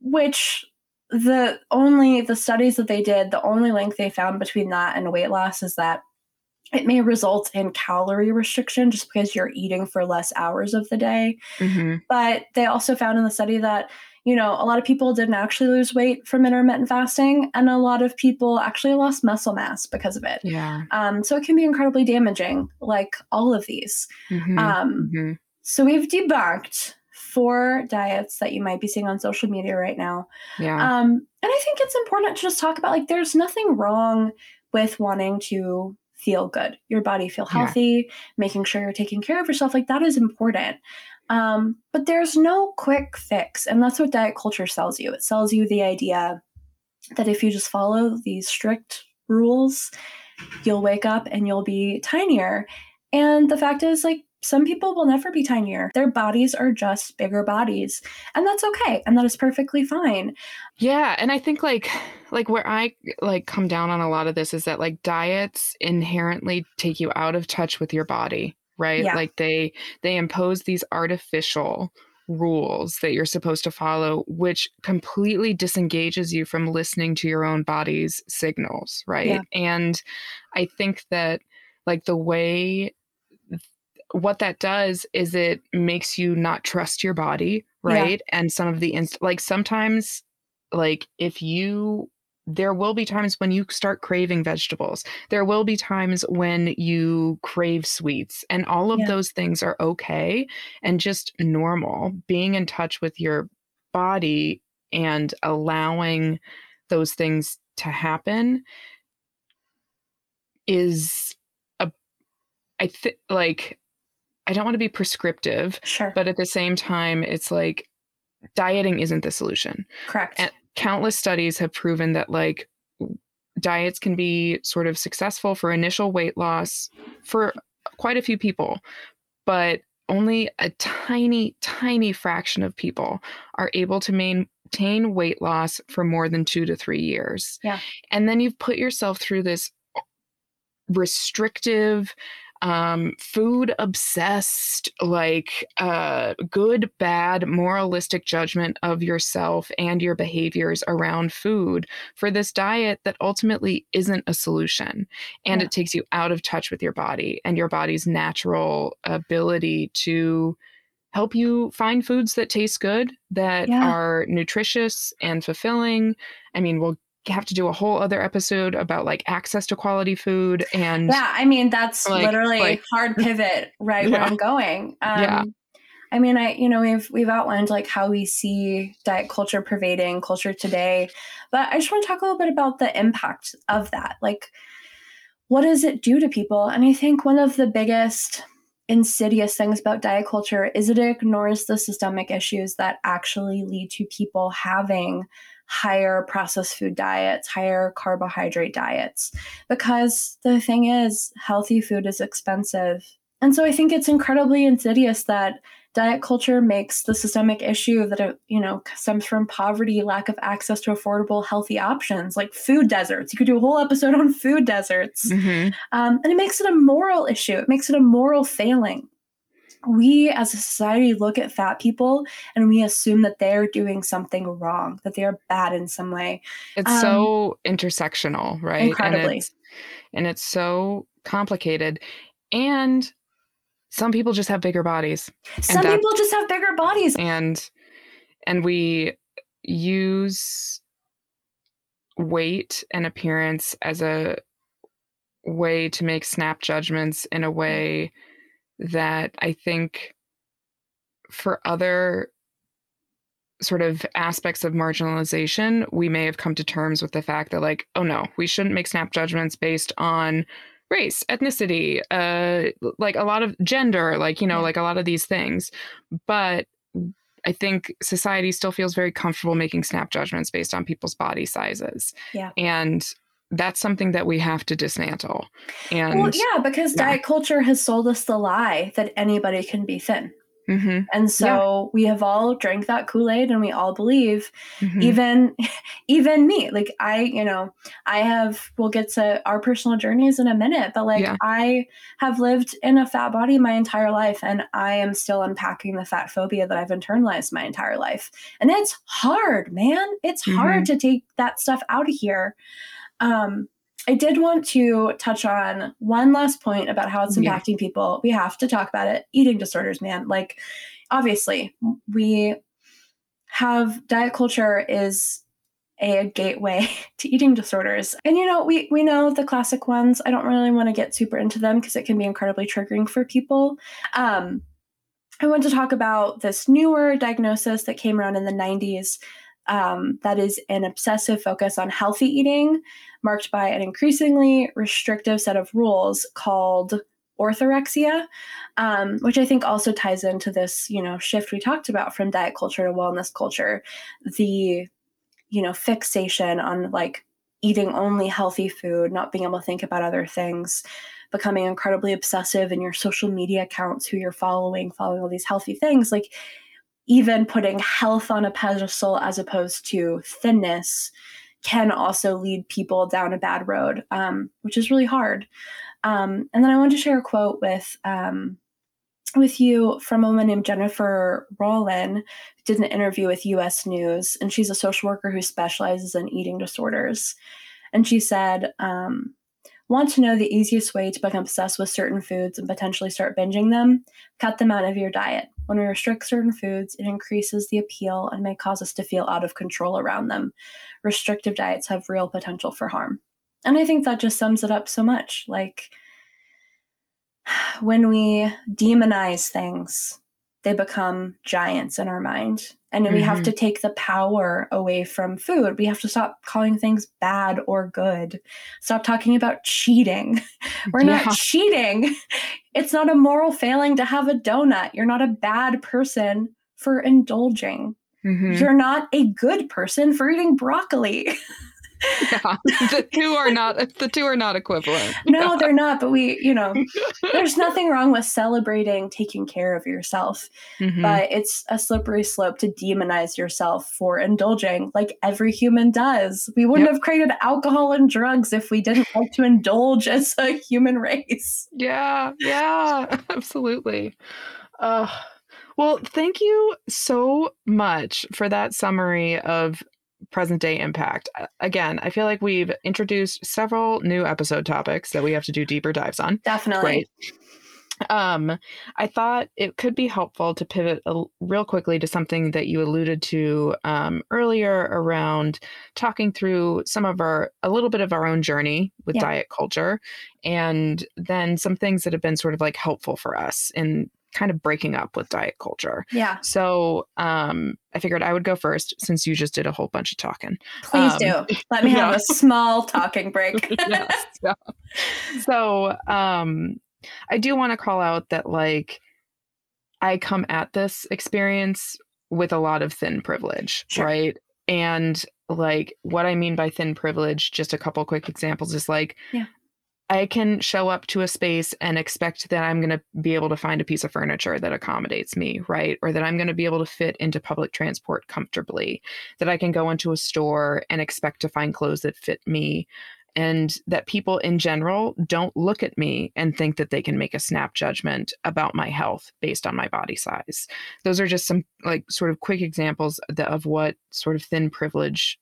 which the only the studies that they did the only link they found between that and weight loss is that it may result in calorie restriction just because you're eating for less hours of the day. Mm-hmm. But they also found in the study that you know, a lot of people didn't actually lose weight from intermittent fasting, and a lot of people actually lost muscle mass because of it. Yeah. Um, so it can be incredibly damaging, like all of these. Mm-hmm. Um, mm-hmm. So we've debunked four diets that you might be seeing on social media right now. Yeah. Um, and I think it's important to just talk about like there's nothing wrong with wanting to feel good, your body feel healthy, yeah. making sure you're taking care of yourself. Like that is important. Um, but there's no quick fix. And that's what diet culture sells you. It sells you the idea that if you just follow these strict rules, you'll wake up and you'll be tinier. And the fact is, like, some people will never be tinier. Their bodies are just bigger bodies. And that's okay. And that is perfectly fine. Yeah. And I think like like where I like come down on a lot of this is that like diets inherently take you out of touch with your body right yeah. like they they impose these artificial rules that you're supposed to follow, which completely disengages you from listening to your own body's signals, right? Yeah. And I think that, like, the way what that does is it makes you not trust your body, right? Yeah. And some of the, inst- like, sometimes, like, if you there will be times when you start craving vegetables. There will be times when you crave sweets, and all of yeah. those things are okay and just normal. Being in touch with your body and allowing those things to happen is a, I think, like, I don't want to be prescriptive, sure, but at the same time, it's like dieting isn't the solution. Correct. And, countless studies have proven that like diets can be sort of successful for initial weight loss for quite a few people, but only a tiny, tiny fraction of people are able to maintain weight loss for more than two to three years. Yeah. And then you've put yourself through this restrictive um, food obsessed, like uh, good, bad, moralistic judgment of yourself and your behaviors around food for this diet that ultimately isn't a solution. And yeah. it takes you out of touch with your body and your body's natural ability to help you find foods that taste good, that yeah. are nutritious and fulfilling. I mean, we'll have to do a whole other episode about like access to quality food and yeah i mean that's like, literally like, hard pivot right yeah. where i'm going. Um, yeah i mean i you know we've we've outlined like how we see diet culture pervading culture today but i just want to talk a little bit about the impact of that. Like what does it do to people? And i think one of the biggest insidious things about diet culture is it ignores the systemic issues that actually lead to people having higher processed food diets, higher carbohydrate diets. Because the thing is, healthy food is expensive. And so I think it's incredibly insidious that diet culture makes the systemic issue that it, you know stems from poverty lack of access to affordable healthy options like food deserts you could do a whole episode on food deserts mm-hmm. um, and it makes it a moral issue it makes it a moral failing we as a society look at fat people and we assume that they're doing something wrong, that they're bad in some way. It's um, so intersectional, right? Incredibly. And it's, and it's so complicated. And some people just have bigger bodies. Some people just have bigger bodies. And and we use weight and appearance as a way to make snap judgments in a way that I think for other sort of aspects of marginalization, we may have come to terms with the fact that, like, oh no, we shouldn't make snap judgments based on race, ethnicity, uh, like a lot of gender, like, you know, yeah. like a lot of these things. But I think society still feels very comfortable making snap judgments based on people's body sizes. Yeah. And that's something that we have to dismantle. And well, yeah, because yeah. diet culture has sold us the lie that anybody can be thin. Mm-hmm. And so yeah. we have all drank that Kool-Aid and we all believe, mm-hmm. even even me. Like I, you know, I have we'll get to our personal journeys in a minute, but like yeah. I have lived in a fat body my entire life and I am still unpacking the fat phobia that I've internalized my entire life. And it's hard, man. It's mm-hmm. hard to take that stuff out of here. Um, I did want to touch on one last point about how it's impacting yeah. people. We have to talk about it. Eating disorders, man. Like, obviously, we have diet culture is a gateway to eating disorders. And you know, we we know the classic ones. I don't really want to get super into them because it can be incredibly triggering for people. Um, I want to talk about this newer diagnosis that came around in the 90s um, that is an obsessive focus on healthy eating, marked by an increasingly restrictive set of rules called orthorexia, um, which I think also ties into this, you know, shift we talked about from diet culture to wellness culture. The, you know, fixation on like eating only healthy food, not being able to think about other things, becoming incredibly obsessive in your social media accounts, who you're following, following all these healthy things. Like even putting health on a pedestal as opposed to thinness can also lead people down a bad road, um, which is really hard. Um, and then I wanted to share a quote with um, with you from a woman named Jennifer Rollin, did an interview with US News, and she's a social worker who specializes in eating disorders. And she said, um, Want to know the easiest way to become obsessed with certain foods and potentially start binging them? Cut them out of your diet. When we restrict certain foods, it increases the appeal and may cause us to feel out of control around them. Restrictive diets have real potential for harm. And I think that just sums it up so much. Like, when we demonize things, they become giants in our mind. And mm-hmm. we have to mm-hmm. take the power away from food. We have to stop calling things bad or good. Stop talking about cheating. We're yeah. not cheating. It's not a moral failing to have a donut. You're not a bad person for indulging. Mm-hmm. You're not a good person for eating broccoli. yeah, the two are not the two are not equivalent. No, they're not. But we, you know, there's nothing wrong with celebrating taking care of yourself, mm-hmm. but it's a slippery slope to demonize yourself for indulging, like every human does. We wouldn't yep. have created alcohol and drugs if we didn't like to indulge as a human race. Yeah, yeah, absolutely. Uh, well, thank you so much for that summary of present day impact. Again, I feel like we've introduced several new episode topics that we have to do deeper dives on. Definitely. Great. Um, I thought it could be helpful to pivot a, real quickly to something that you alluded to um, earlier around talking through some of our, a little bit of our own journey with yeah. diet culture, and then some things that have been sort of like helpful for us in kind of breaking up with diet culture. Yeah. So um, I figured I would go first since you just did a whole bunch of talking. Please um, do. Let me have a small talking break. Yeah. So um, I do want to call out that like I come at this experience with a lot of thin privilege, sure. right? And like what I mean by thin privilege, just a couple quick examples is like yeah. I can show up to a space and expect that I'm going to be able to find a piece of furniture that accommodates me, right? Or that I'm going to be able to fit into public transport comfortably, that I can go into a store and expect to find clothes that fit me, and that people in general don't look at me and think that they can make a snap judgment about my health based on my body size. Those are just some like sort of quick examples of what sort of thin privilege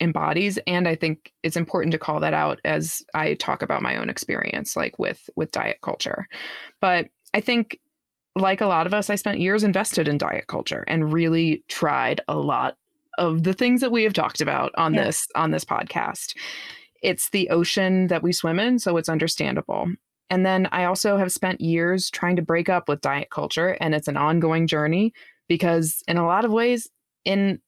embodies and i think it's important to call that out as i talk about my own experience like with with diet culture. But i think like a lot of us i spent years invested in diet culture and really tried a lot of the things that we have talked about on this on this podcast. It's the ocean that we swim in so it's understandable. And then i also have spent years trying to break up with diet culture and it's an ongoing journey because in a lot of ways in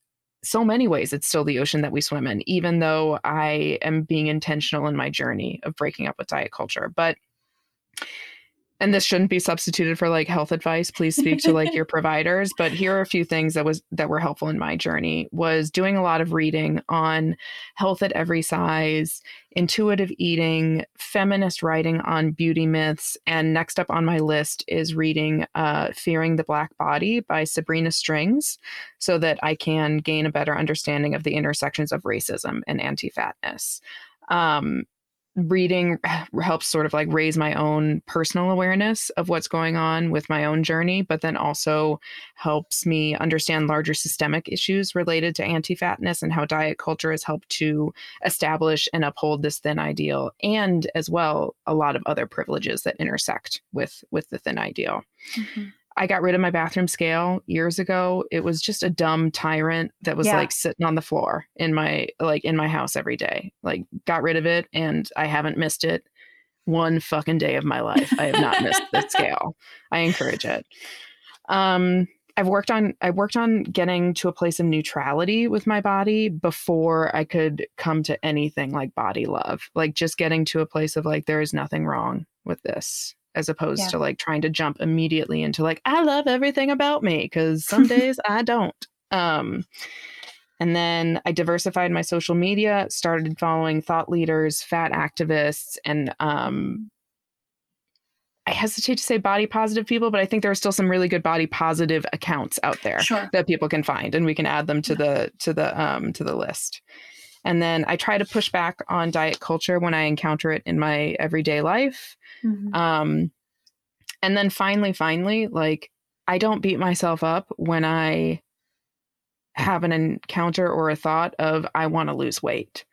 so many ways it's still the ocean that we swim in even though i am being intentional in my journey of breaking up with diet culture but and this shouldn't be substituted for like health advice please speak to like your providers but here are a few things that was that were helpful in my journey was doing a lot of reading on health at every size intuitive eating feminist writing on beauty myths and next up on my list is reading uh, fearing the black body by sabrina strings so that i can gain a better understanding of the intersections of racism and anti-fatness. Um, reading helps sort of like raise my own personal awareness of what's going on with my own journey, but then also helps me understand larger systemic issues related to anti fatness and how diet culture has helped to establish and uphold this thin ideal, and as well a lot of other privileges that intersect with with the thin ideal. Mm-hmm. I got rid of my bathroom scale years ago. It was just a dumb tyrant that was yeah. like sitting on the floor in my like in my house every day. Like got rid of it and I haven't missed it one fucking day of my life. I have not missed the scale. I encourage it. Um I've worked on I worked on getting to a place of neutrality with my body before I could come to anything like body love. Like just getting to a place of like there is nothing wrong with this as opposed yeah. to like trying to jump immediately into like I love everything about me because some days I don't. Um, and then I diversified my social media, started following thought leaders, fat activists, and um, I hesitate to say body positive people, but I think there are still some really good body positive accounts out there sure. that people can find, and we can add them to the to the um, to the list. And then I try to push back on diet culture when I encounter it in my everyday life. Mm-hmm. Um, And then finally, finally, like I don't beat myself up when I have an encounter or a thought of I want to lose weight.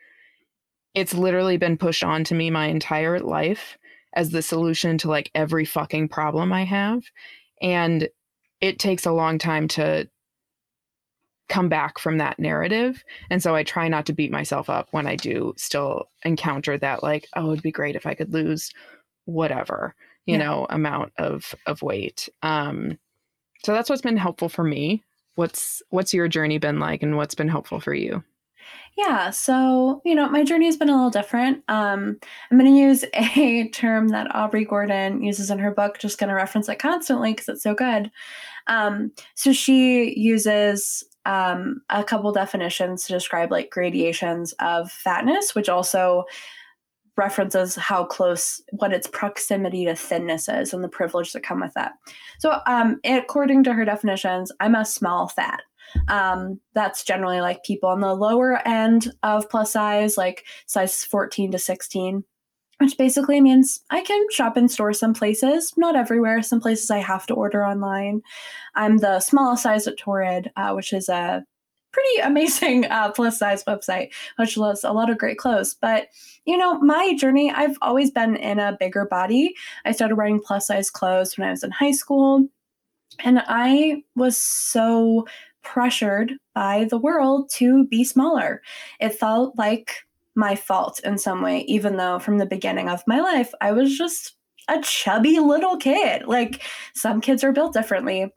It's literally been pushed on to me my entire life as the solution to like every fucking problem I have. And it takes a long time to come back from that narrative. And so I try not to beat myself up when I do still encounter that like, oh, it'd be great if I could lose whatever, you yeah. know, amount of of weight. Um so that's what's been helpful for me. What's what's your journey been like and what's been helpful for you? Yeah, so you know, my journey has been a little different. Um, I'm going to use a term that Aubrey Gordon uses in her book. Just going to reference it constantly because it's so good. Um, so she uses um, a couple definitions to describe like gradations of fatness, which also references how close what its proximity to thinness is and the privilege that come with that. So, um, according to her definitions, I'm a small fat. Um, that's generally like people on the lower end of plus size, like size 14 to 16 which basically means I can shop in stores some places, not everywhere. Some places I have to order online. I'm the smallest size at Torrid, uh, which is a pretty amazing uh, plus size website, which loves a lot of great clothes. But, you know, my journey, I've always been in a bigger body. I started wearing plus size clothes when I was in high school. And I was so pressured by the world to be smaller. It felt like my fault in some way, even though from the beginning of my life, I was just a chubby little kid. Like some kids are built differently.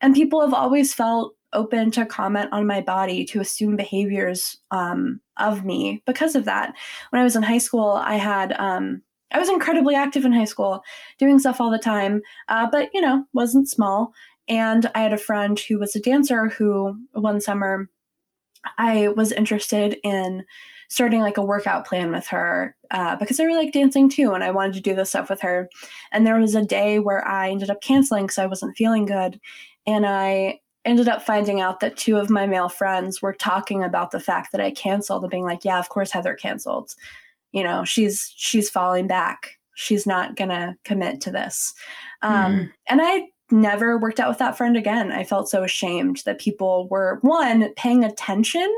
And people have always felt open to comment on my body, to assume behaviors um, of me because of that. When I was in high school, I had. Um, I was incredibly active in high school, doing stuff all the time, uh, but you know, wasn't small. And I had a friend who was a dancer who one summer I was interested in starting like a workout plan with her uh, because I really like dancing too, and I wanted to do this stuff with her. And there was a day where I ended up canceling because I wasn't feeling good, and I ended up finding out that two of my male friends were talking about the fact that I canceled and being like, "Yeah, of course Heather canceled. You know, she's she's falling back. She's not gonna commit to this." Um, mm. And I never worked out with that friend again. I felt so ashamed that people were one paying attention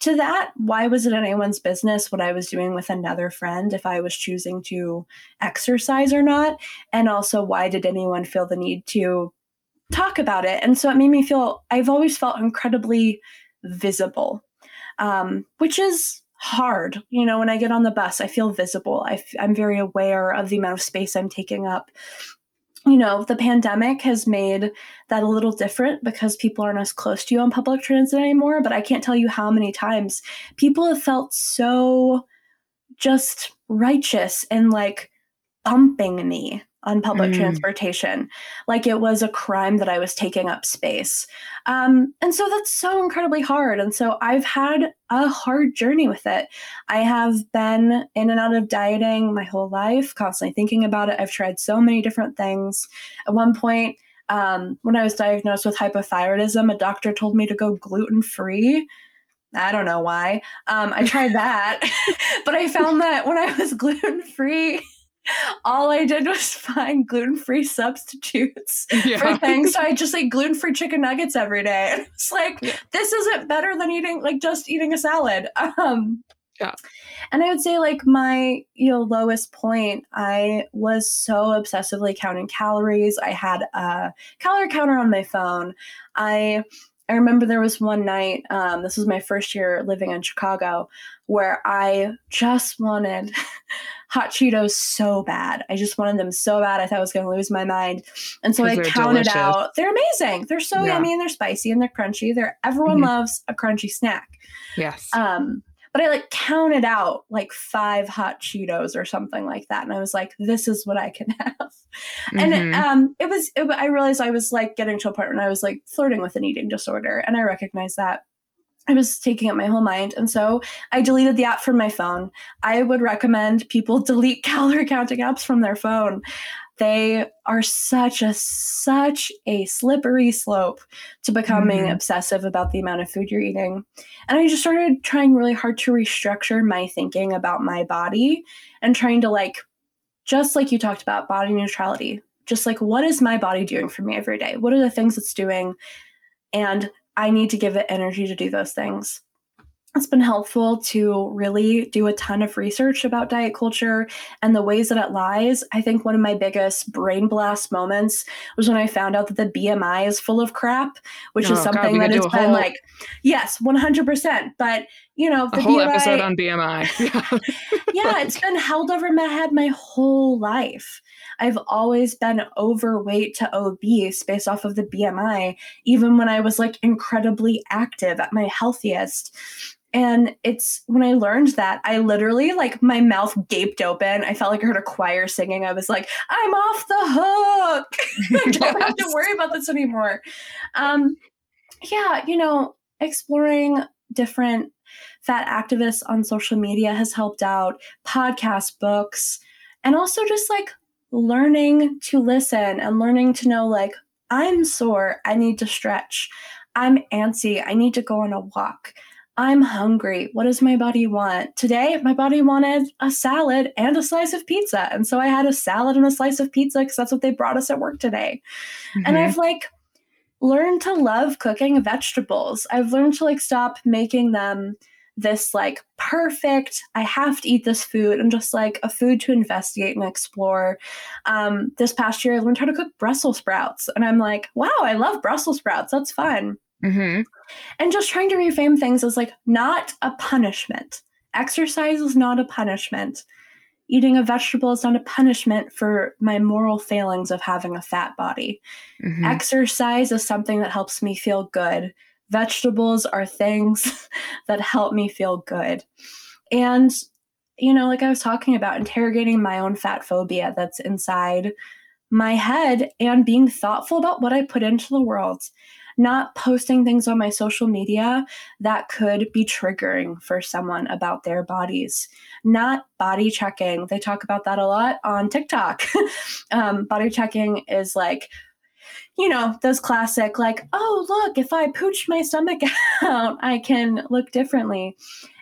to that, why was it anyone's business what I was doing with another friend if I was choosing to exercise or not? And also, why did anyone feel the need to talk about it? And so it made me feel, I've always felt incredibly visible, um, which is hard. You know, when I get on the bus, I feel visible. I f- I'm very aware of the amount of space I'm taking up you know, the pandemic has made that a little different because people aren't as close to you on public transit anymore. But I can't tell you how many times people have felt so just righteous and like bumping me on public mm. transportation like it was a crime that i was taking up space. Um, and so that's so incredibly hard and so i've had a hard journey with it. I have been in and out of dieting my whole life constantly thinking about it. I've tried so many different things. At one point um, when i was diagnosed with hypothyroidism a doctor told me to go gluten free I don't know why. Um, I tried that, but I found that when I was gluten free, all I did was find gluten free substitutes yeah. for things. So I just like gluten free chicken nuggets every day. And it's like, yeah. this isn't better than eating, like just eating a salad. Um, yeah. And I would say, like, my you know lowest point, I was so obsessively counting calories. I had a calorie counter on my phone. I I remember there was one night, um, this was my first year living in Chicago, where I just wanted hot Cheetos so bad. I just wanted them so bad. I thought I was going to lose my mind. And so I counted delicious. out. They're amazing. They're so yeah. yummy and they're spicy and they're crunchy. They're everyone mm-hmm. loves a crunchy snack. Yes. Um, but I like counted out like five hot Cheetos or something like that, and I was like, "This is what I can have." Mm-hmm. And it, um, it was. It, I realized I was like getting to a point when I was like flirting with an eating disorder, and I recognized that. I was taking up my whole mind. And so I deleted the app from my phone. I would recommend people delete calorie counting apps from their phone. They are such a such a slippery slope to becoming mm-hmm. obsessive about the amount of food you're eating. And I just started trying really hard to restructure my thinking about my body and trying to like just like you talked about body neutrality, just like what is my body doing for me every day? What are the things it's doing? And I need to give it energy to do those things it's been helpful to really do a ton of research about diet culture and the ways that it lies. I think one of my biggest brain blast moments was when I found out that the BMI is full of crap, which oh, is something God, that has been whole... like, yes, 100%. But, you know, the a whole BMI, episode on BMI. yeah, it's been held over my head my whole life. I've always been overweight to obese based off of the BMI, even when I was like incredibly active at my healthiest. And it's when I learned that, I literally like my mouth gaped open. I felt like I heard a choir singing. I was like, I'm off the hook. I don't have to worry about this anymore. Um, yeah, you know, exploring different fat activists on social media has helped out, podcast books, and also just like learning to listen and learning to know like, I'm sore, I need to stretch. I'm antsy, I need to go on a walk. I'm hungry. What does my body want? Today, my body wanted a salad and a slice of pizza. And so I had a salad and a slice of pizza because that's what they brought us at work today. Mm-hmm. And I've like learned to love cooking vegetables. I've learned to like stop making them this like perfect i have to eat this food and just like a food to investigate and explore um, this past year i learned how to cook brussels sprouts and i'm like wow i love brussels sprouts that's fun Mm-hmm. And just trying to reframe things as like not a punishment. Exercise is not a punishment. Eating a vegetable is not a punishment for my moral failings of having a fat body. Mm-hmm. Exercise is something that helps me feel good. Vegetables are things that help me feel good. And, you know, like I was talking about, interrogating my own fat phobia that's inside my head and being thoughtful about what I put into the world not posting things on my social media that could be triggering for someone about their bodies, not body checking. They talk about that a lot on TikTok. um, body checking is like, you know, those classic, like, oh, look, if I pooch my stomach out, I can look differently.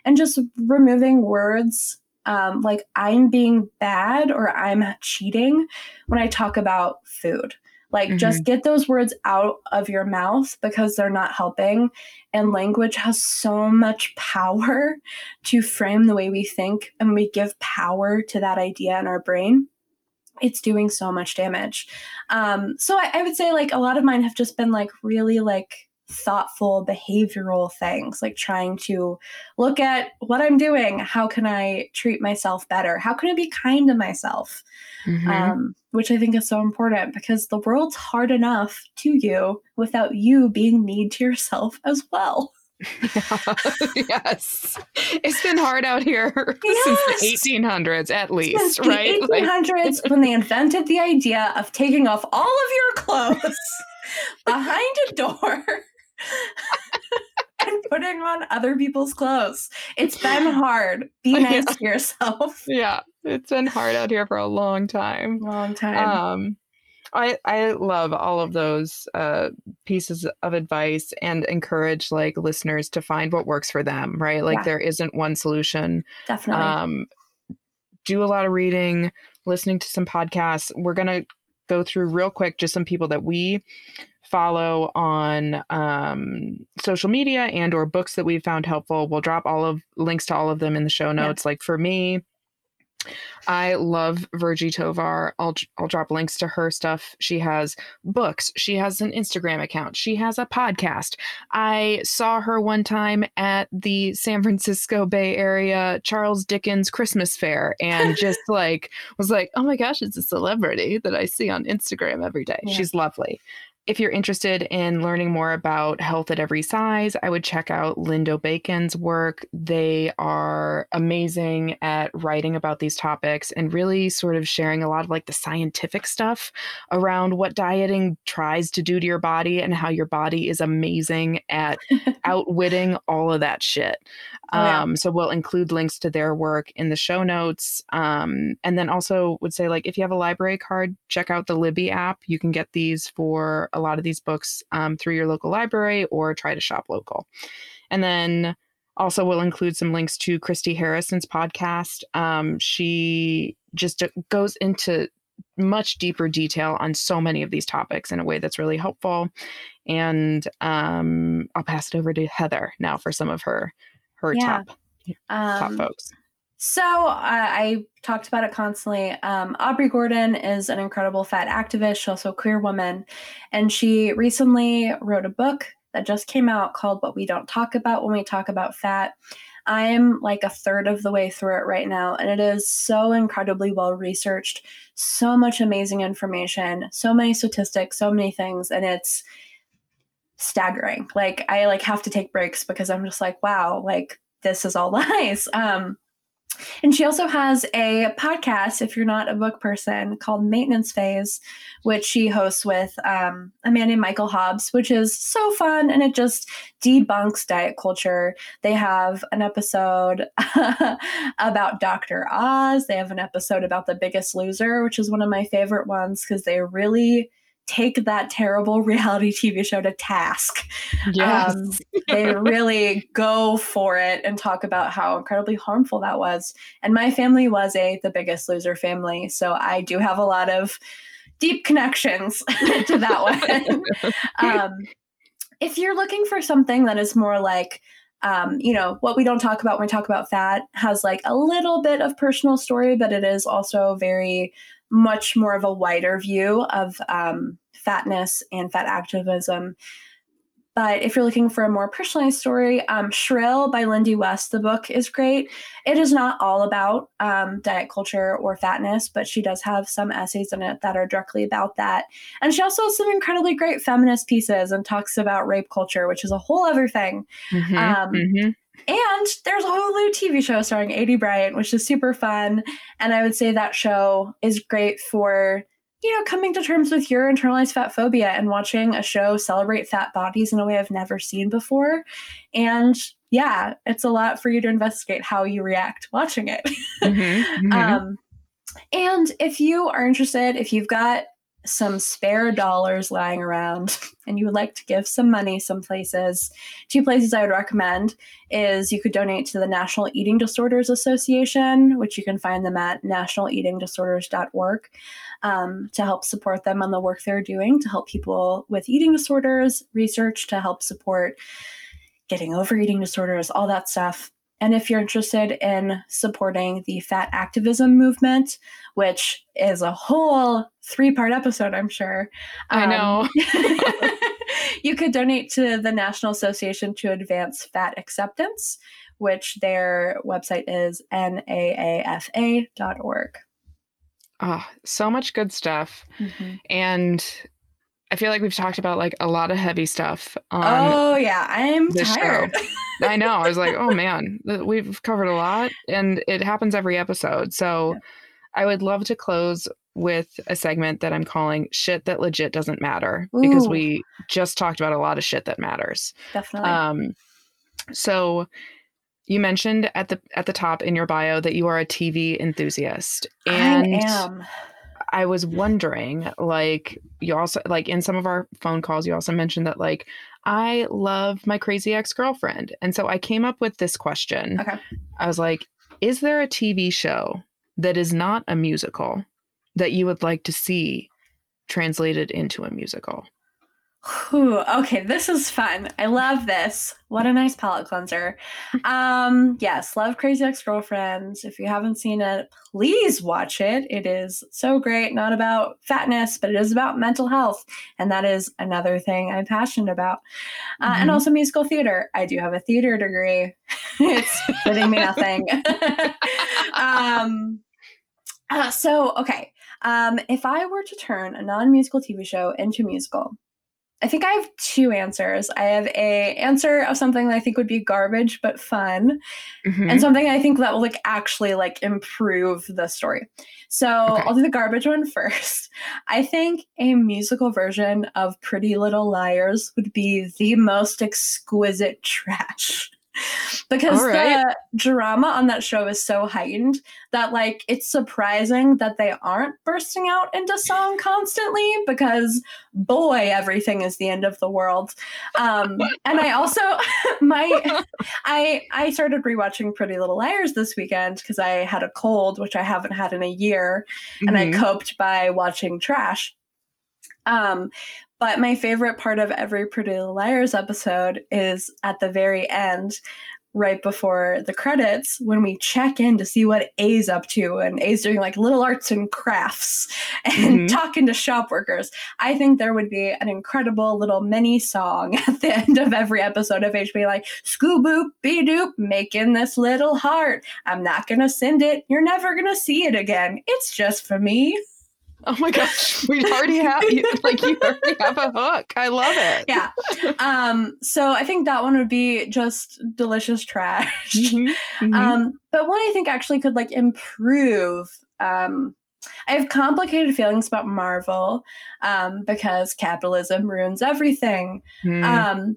And just removing words um, like I'm being bad or I'm cheating when I talk about food. Like, mm-hmm. just get those words out of your mouth because they're not helping. And language has so much power to frame the way we think, and we give power to that idea in our brain. It's doing so much damage. Um, so I, I would say, like, a lot of mine have just been like really like thoughtful behavioral things like trying to look at what i'm doing how can i treat myself better how can i be kind to myself mm-hmm. um, which i think is so important because the world's hard enough to you without you being mean to yourself as well. yes. It's been hard out here yes. since the 1800s, at least, since right? The 1800s, like... when they invented the idea of taking off all of your clothes behind a door and putting on other people's clothes. It's been hard. Be nice yeah. to yourself. Yeah, it's been hard out here for a long time. Long time. Um, I I love all of those uh, pieces of advice and encourage like listeners to find what works for them. Right, like yeah. there isn't one solution. Definitely. Um, do a lot of reading, listening to some podcasts. We're gonna go through real quick just some people that we follow on um, social media and or books that we've found helpful we'll drop all of links to all of them in the show notes yeah. like for me I love Virgie Tovar. I'll I'll drop links to her stuff. She has books. She has an Instagram account. She has a podcast. I saw her one time at the San Francisco Bay Area Charles Dickens Christmas Fair and just like was like, "Oh my gosh, it's a celebrity that I see on Instagram every day." Yeah. She's lovely if you're interested in learning more about health at every size, I would check out Lindo Bacon's work. They are amazing at writing about these topics and really sort of sharing a lot of like the scientific stuff around what dieting tries to do to your body and how your body is amazing at outwitting all of that shit. Oh, yeah. um, so we'll include links to their work in the show notes. Um, and then also would say like if you have a library card, check out the Libby app. You can get these for a lot of these books um, through your local library or try to shop local. And then also we'll include some links to Christy Harrison's podcast. Um, she just goes into much deeper detail on so many of these topics in a way that's really helpful. And um, I'll pass it over to Heather now for some of her her yeah. top um, top folks. So uh, I talked about it constantly. Um, Aubrey Gordon is an incredible fat activist. She's also a queer woman, and she recently wrote a book that just came out called "What We Don't Talk About When We Talk About Fat." I'm like a third of the way through it right now, and it is so incredibly well researched. So much amazing information, so many statistics, so many things, and it's staggering. Like I like have to take breaks because I'm just like, wow, like this is all lies. Um, and she also has a podcast, if you're not a book person, called Maintenance Phase, which she hosts with um, a man named Michael Hobbs, which is so fun and it just debunks diet culture. They have an episode about Dr. Oz, they have an episode about The Biggest Loser, which is one of my favorite ones because they really take that terrible reality TV show to task. Yes. Um, they really go for it and talk about how incredibly harmful that was. And my family was a the biggest loser family. So I do have a lot of deep connections to that one. um, if you're looking for something that is more like, um, you know, what we don't talk about when we talk about fat has like a little bit of personal story, but it is also very much more of a wider view of um, fatness and fat activism. But if you're looking for a more personalized story, um, Shrill by Lindy West, the book is great. It is not all about um, diet culture or fatness, but she does have some essays in it that are directly about that. And she also has some incredibly great feminist pieces and talks about rape culture, which is a whole other thing. Mm-hmm, um, mm-hmm. And there's a whole new TV show starring Aidy Bryant, which is super fun. And I would say that show is great for, you know, coming to terms with your internalized fat phobia and watching a show celebrate fat bodies in a way I've never seen before. And yeah, it's a lot for you to investigate how you react watching it. Mm-hmm, mm-hmm. um, and if you are interested, if you've got some spare dollars lying around and you would like to give some money some places, two places I would recommend is you could donate to the National Eating Disorders Association, which you can find them at nationaleatingdisorders.org um, to help support them on the work they're doing to help people with eating disorders, research to help support getting over eating disorders, all that stuff. And if you're interested in supporting the fat activism movement, which is a whole three part episode, I'm sure. I know. Um, you could donate to the National Association to Advance Fat Acceptance, which their website is naafa.org. Oh, so much good stuff. Mm-hmm. And I feel like we've talked about like a lot of heavy stuff. oh yeah, I'm tired. I know. I was like, oh man, we've covered a lot, and it happens every episode. So, yeah. I would love to close with a segment that I'm calling "shit that legit doesn't matter" Ooh. because we just talked about a lot of shit that matters. Definitely. Um, so you mentioned at the at the top in your bio that you are a TV enthusiast, and I am. I was wondering, like, you also, like, in some of our phone calls, you also mentioned that, like, I love my crazy ex girlfriend. And so I came up with this question. Okay. I was like, is there a TV show that is not a musical that you would like to see translated into a musical? Ooh, okay, this is fun. I love this. What a nice palate cleanser. Um, yes, love Crazy Ex Girlfriends. If you haven't seen it, please watch it. It is so great. Not about fatness, but it is about mental health, and that is another thing I'm passionate about. Uh, mm-hmm. And also musical theater. I do have a theater degree. it's getting me nothing. um, uh, so okay. Um, if I were to turn a non-musical TV show into musical, I think I have two answers. I have a answer of something that I think would be garbage but fun, mm-hmm. and something I think that will like actually like improve the story. So okay. I'll do the garbage one first. I think a musical version of Pretty Little Liars would be the most exquisite trash because right. the drama on that show is so heightened that like it's surprising that they aren't bursting out into song constantly because boy everything is the end of the world um and i also my i i started rewatching pretty little liars this weekend because i had a cold which i haven't had in a year and i Mhm. coped by watching trash um but my favorite part of every Pretty Little Liars episode is at the very end, right before the credits, when we check in to see what A's up to, and A's doing like little arts and crafts and Mhm. talking to shop workers. I think there would be an incredible little mini song at the end of every episode of H being like, Scoo boop, be doop, making this little heart. I'm not gonna send it. You're never gonna see it again. It's just for me. Oh my gosh, we already have you, like you already have a hook. I love it. yeah. Um, so I think that one would be just delicious trash. Mhm, mhm. Um, but one I think actually could like improve. Um, I have complicated feelings about Marvel um, because capitalism ruins everything. Mm. Um,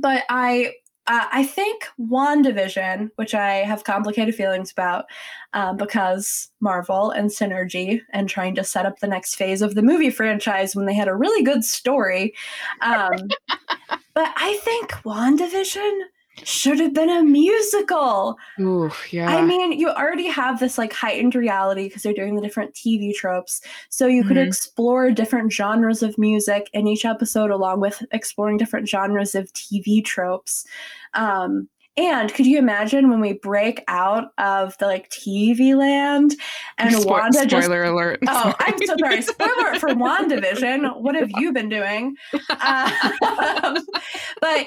but I uh, I think WandaVision, which I have complicated feelings about um, because Marvel and synergy and trying to set up the next phase of the movie franchise when they had a really good story. Um, but I think WandaVision should have been a musical. Ooh, yeah. I mean, you already have this like heightened reality because they're doing the different TV tropes. So you could Mhm. explore different genres of music in each episode, along with exploring different genres of TV tropes. Um, and could you imagine when we break out of the like TV land and Spo- Wanda just spoiler alert. Oh, I'm so sorry. Spoiler for WandaVision. What have you been doing? Um, but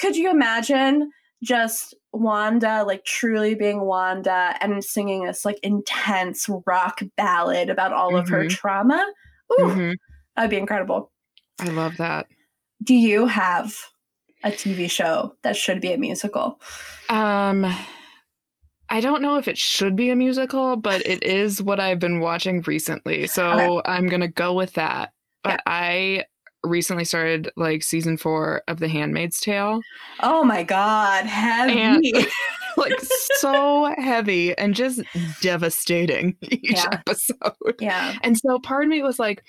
could you imagine just Wanda, like truly being Wanda and singing this like intense rock ballad about all of her Mhm. trauma? Ooh, Mhm. that'd be incredible. I love that. Do you have a TV show that should be a musical? Um, I don't know if it should be a musical, but it is what I've been watching recently. So I'm gonna go with that. But I recently started like season four of The Handmaid's Tale. Oh my God, heavy. And- like so heavy and just devastating each Yeah. episode. yeah. And so part of me was like,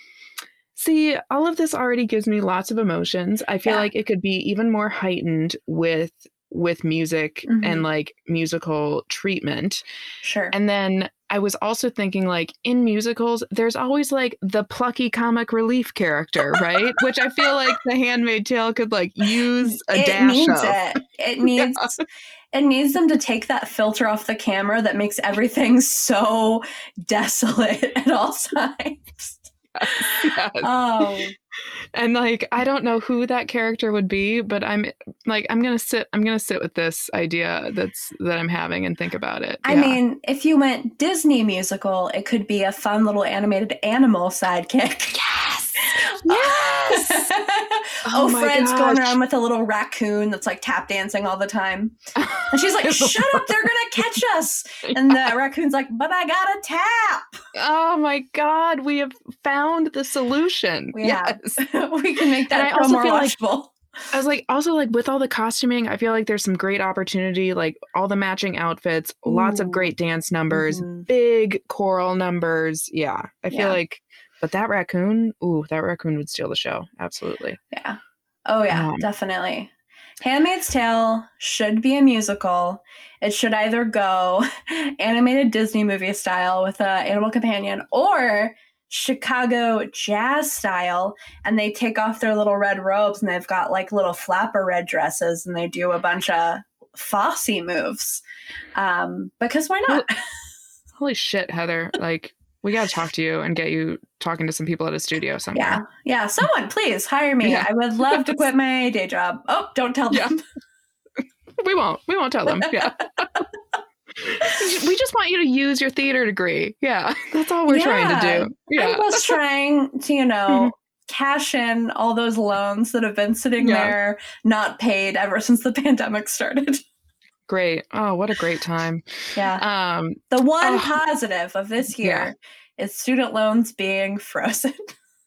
see, all of this already gives me lots of emotions. I feel Yeah. like it could be even more heightened with with music Mhm. and like musical treatment. Sure. And then I was also thinking like in musicals, there's always like the plucky comic relief character, right? Which I feel like the handmaid tale could like use a it dash needs of. it. It needs it needs them to take that filter off the camera that makes everything so desolate at all times. Yes. Oh, and like I don't know who that character would be, but I'm like I'm gonna sit I'm gonna sit with this idea that's that I'm having and think about it. I Yeah. mean, if you went Disney musical, it could be a fun little animated animal sidekick. yes, Yes. oh, Oh Fred's going around with a little raccoon that's like tap dancing all the time. And she's like, shut up, they're going to catch us. And the raccoon's like, but I got a tap. oh my god, we have found the solution. We yes. we can make And that I show also more feel like- watchable. I was like, also like with all the costuming, I feel like there's some great opportunity, like all the matching outfits, lots of great dance numbers, Mhm. big choral numbers. Yeah, I feel Yeah. like, but that raccoon, ooh, that raccoon would steal the show. Absolutely. Yeah. Oh, yeah, Um, definitely. Handmaid's Tale should be a musical. It should either go animated Disney movie style with a animal companion or Chicago jazz style and they take off their little red robes and they've got like little flapper red dresses and they do a bunch of Fosse moves. Um, because why not? Holy shit, Heather! Like we got to talk to you and get you talking to some people at a studio Yeah. somewhere. Yeah. Someone please hire me. Yeah. I would love to quit my day job. Oh, don't tell Yeah. them. We won't. We won't tell them. Yeah. we just want you to use your theater degree. Yeah, that's all we're trying to do. Yeah. I'm just trying to, you know, cash in all those loans that have been sitting Yeah. there not paid ever since the pandemic started. Great. Oh, what a great time. Yeah. Um, The one Oh. positive of this Yeah. year is student loans being frozen.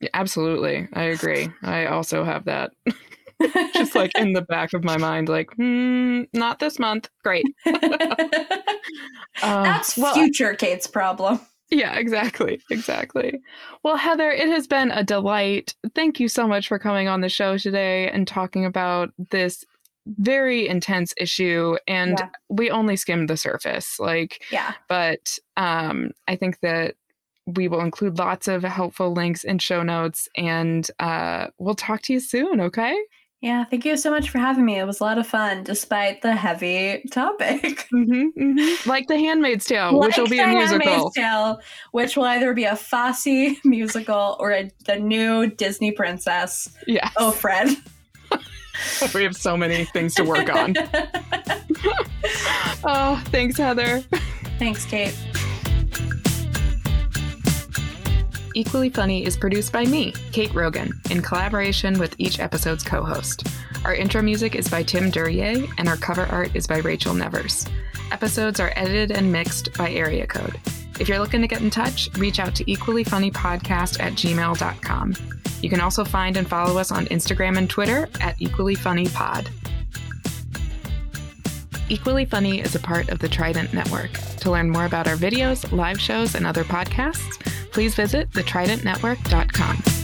Yeah, absolutely. I agree. I also have that. Just like in the back of my mind, like, hmm, not this month. Great. Um, That's well, future Kate's problem. Yeah, exactly. Exactly. Well, Heather, it has been a delight. Thank you so much for coming on the show today and talking about this very intense issue and yeah. we only skimmed the surface like yeah but um i think that we will include lots of helpful links in show notes and uh we'll talk to you soon okay yeah, thank you so much for having me. It was a lot of fun, despite the heavy topic. Mm-hmm, mm-hmm. Like The Handmaid's Tale, like which will be a musical. Handmaid's Tale, which will either be a Fosse musical or a, the new Disney princess. Yeah. Oh, Fred. we have so many things to work on. oh, thanks, Heather. Thanks, Kate. Equally Funny is produced by me, Kate Rogan, in collaboration with each episode's co host. Our intro music is by Tim Duryea, and our cover art is by Rachel Nevers. Episodes are edited and mixed by Area Code. If you're looking to get in touch, reach out to equallyfunnypodcast at gmail.com. You can also find and follow us on Instagram and Twitter at equallyfunnypod. Equally Funny is a part of the Trident Network. To learn more about our videos, live shows, and other podcasts, please visit thetridentnetwork.com.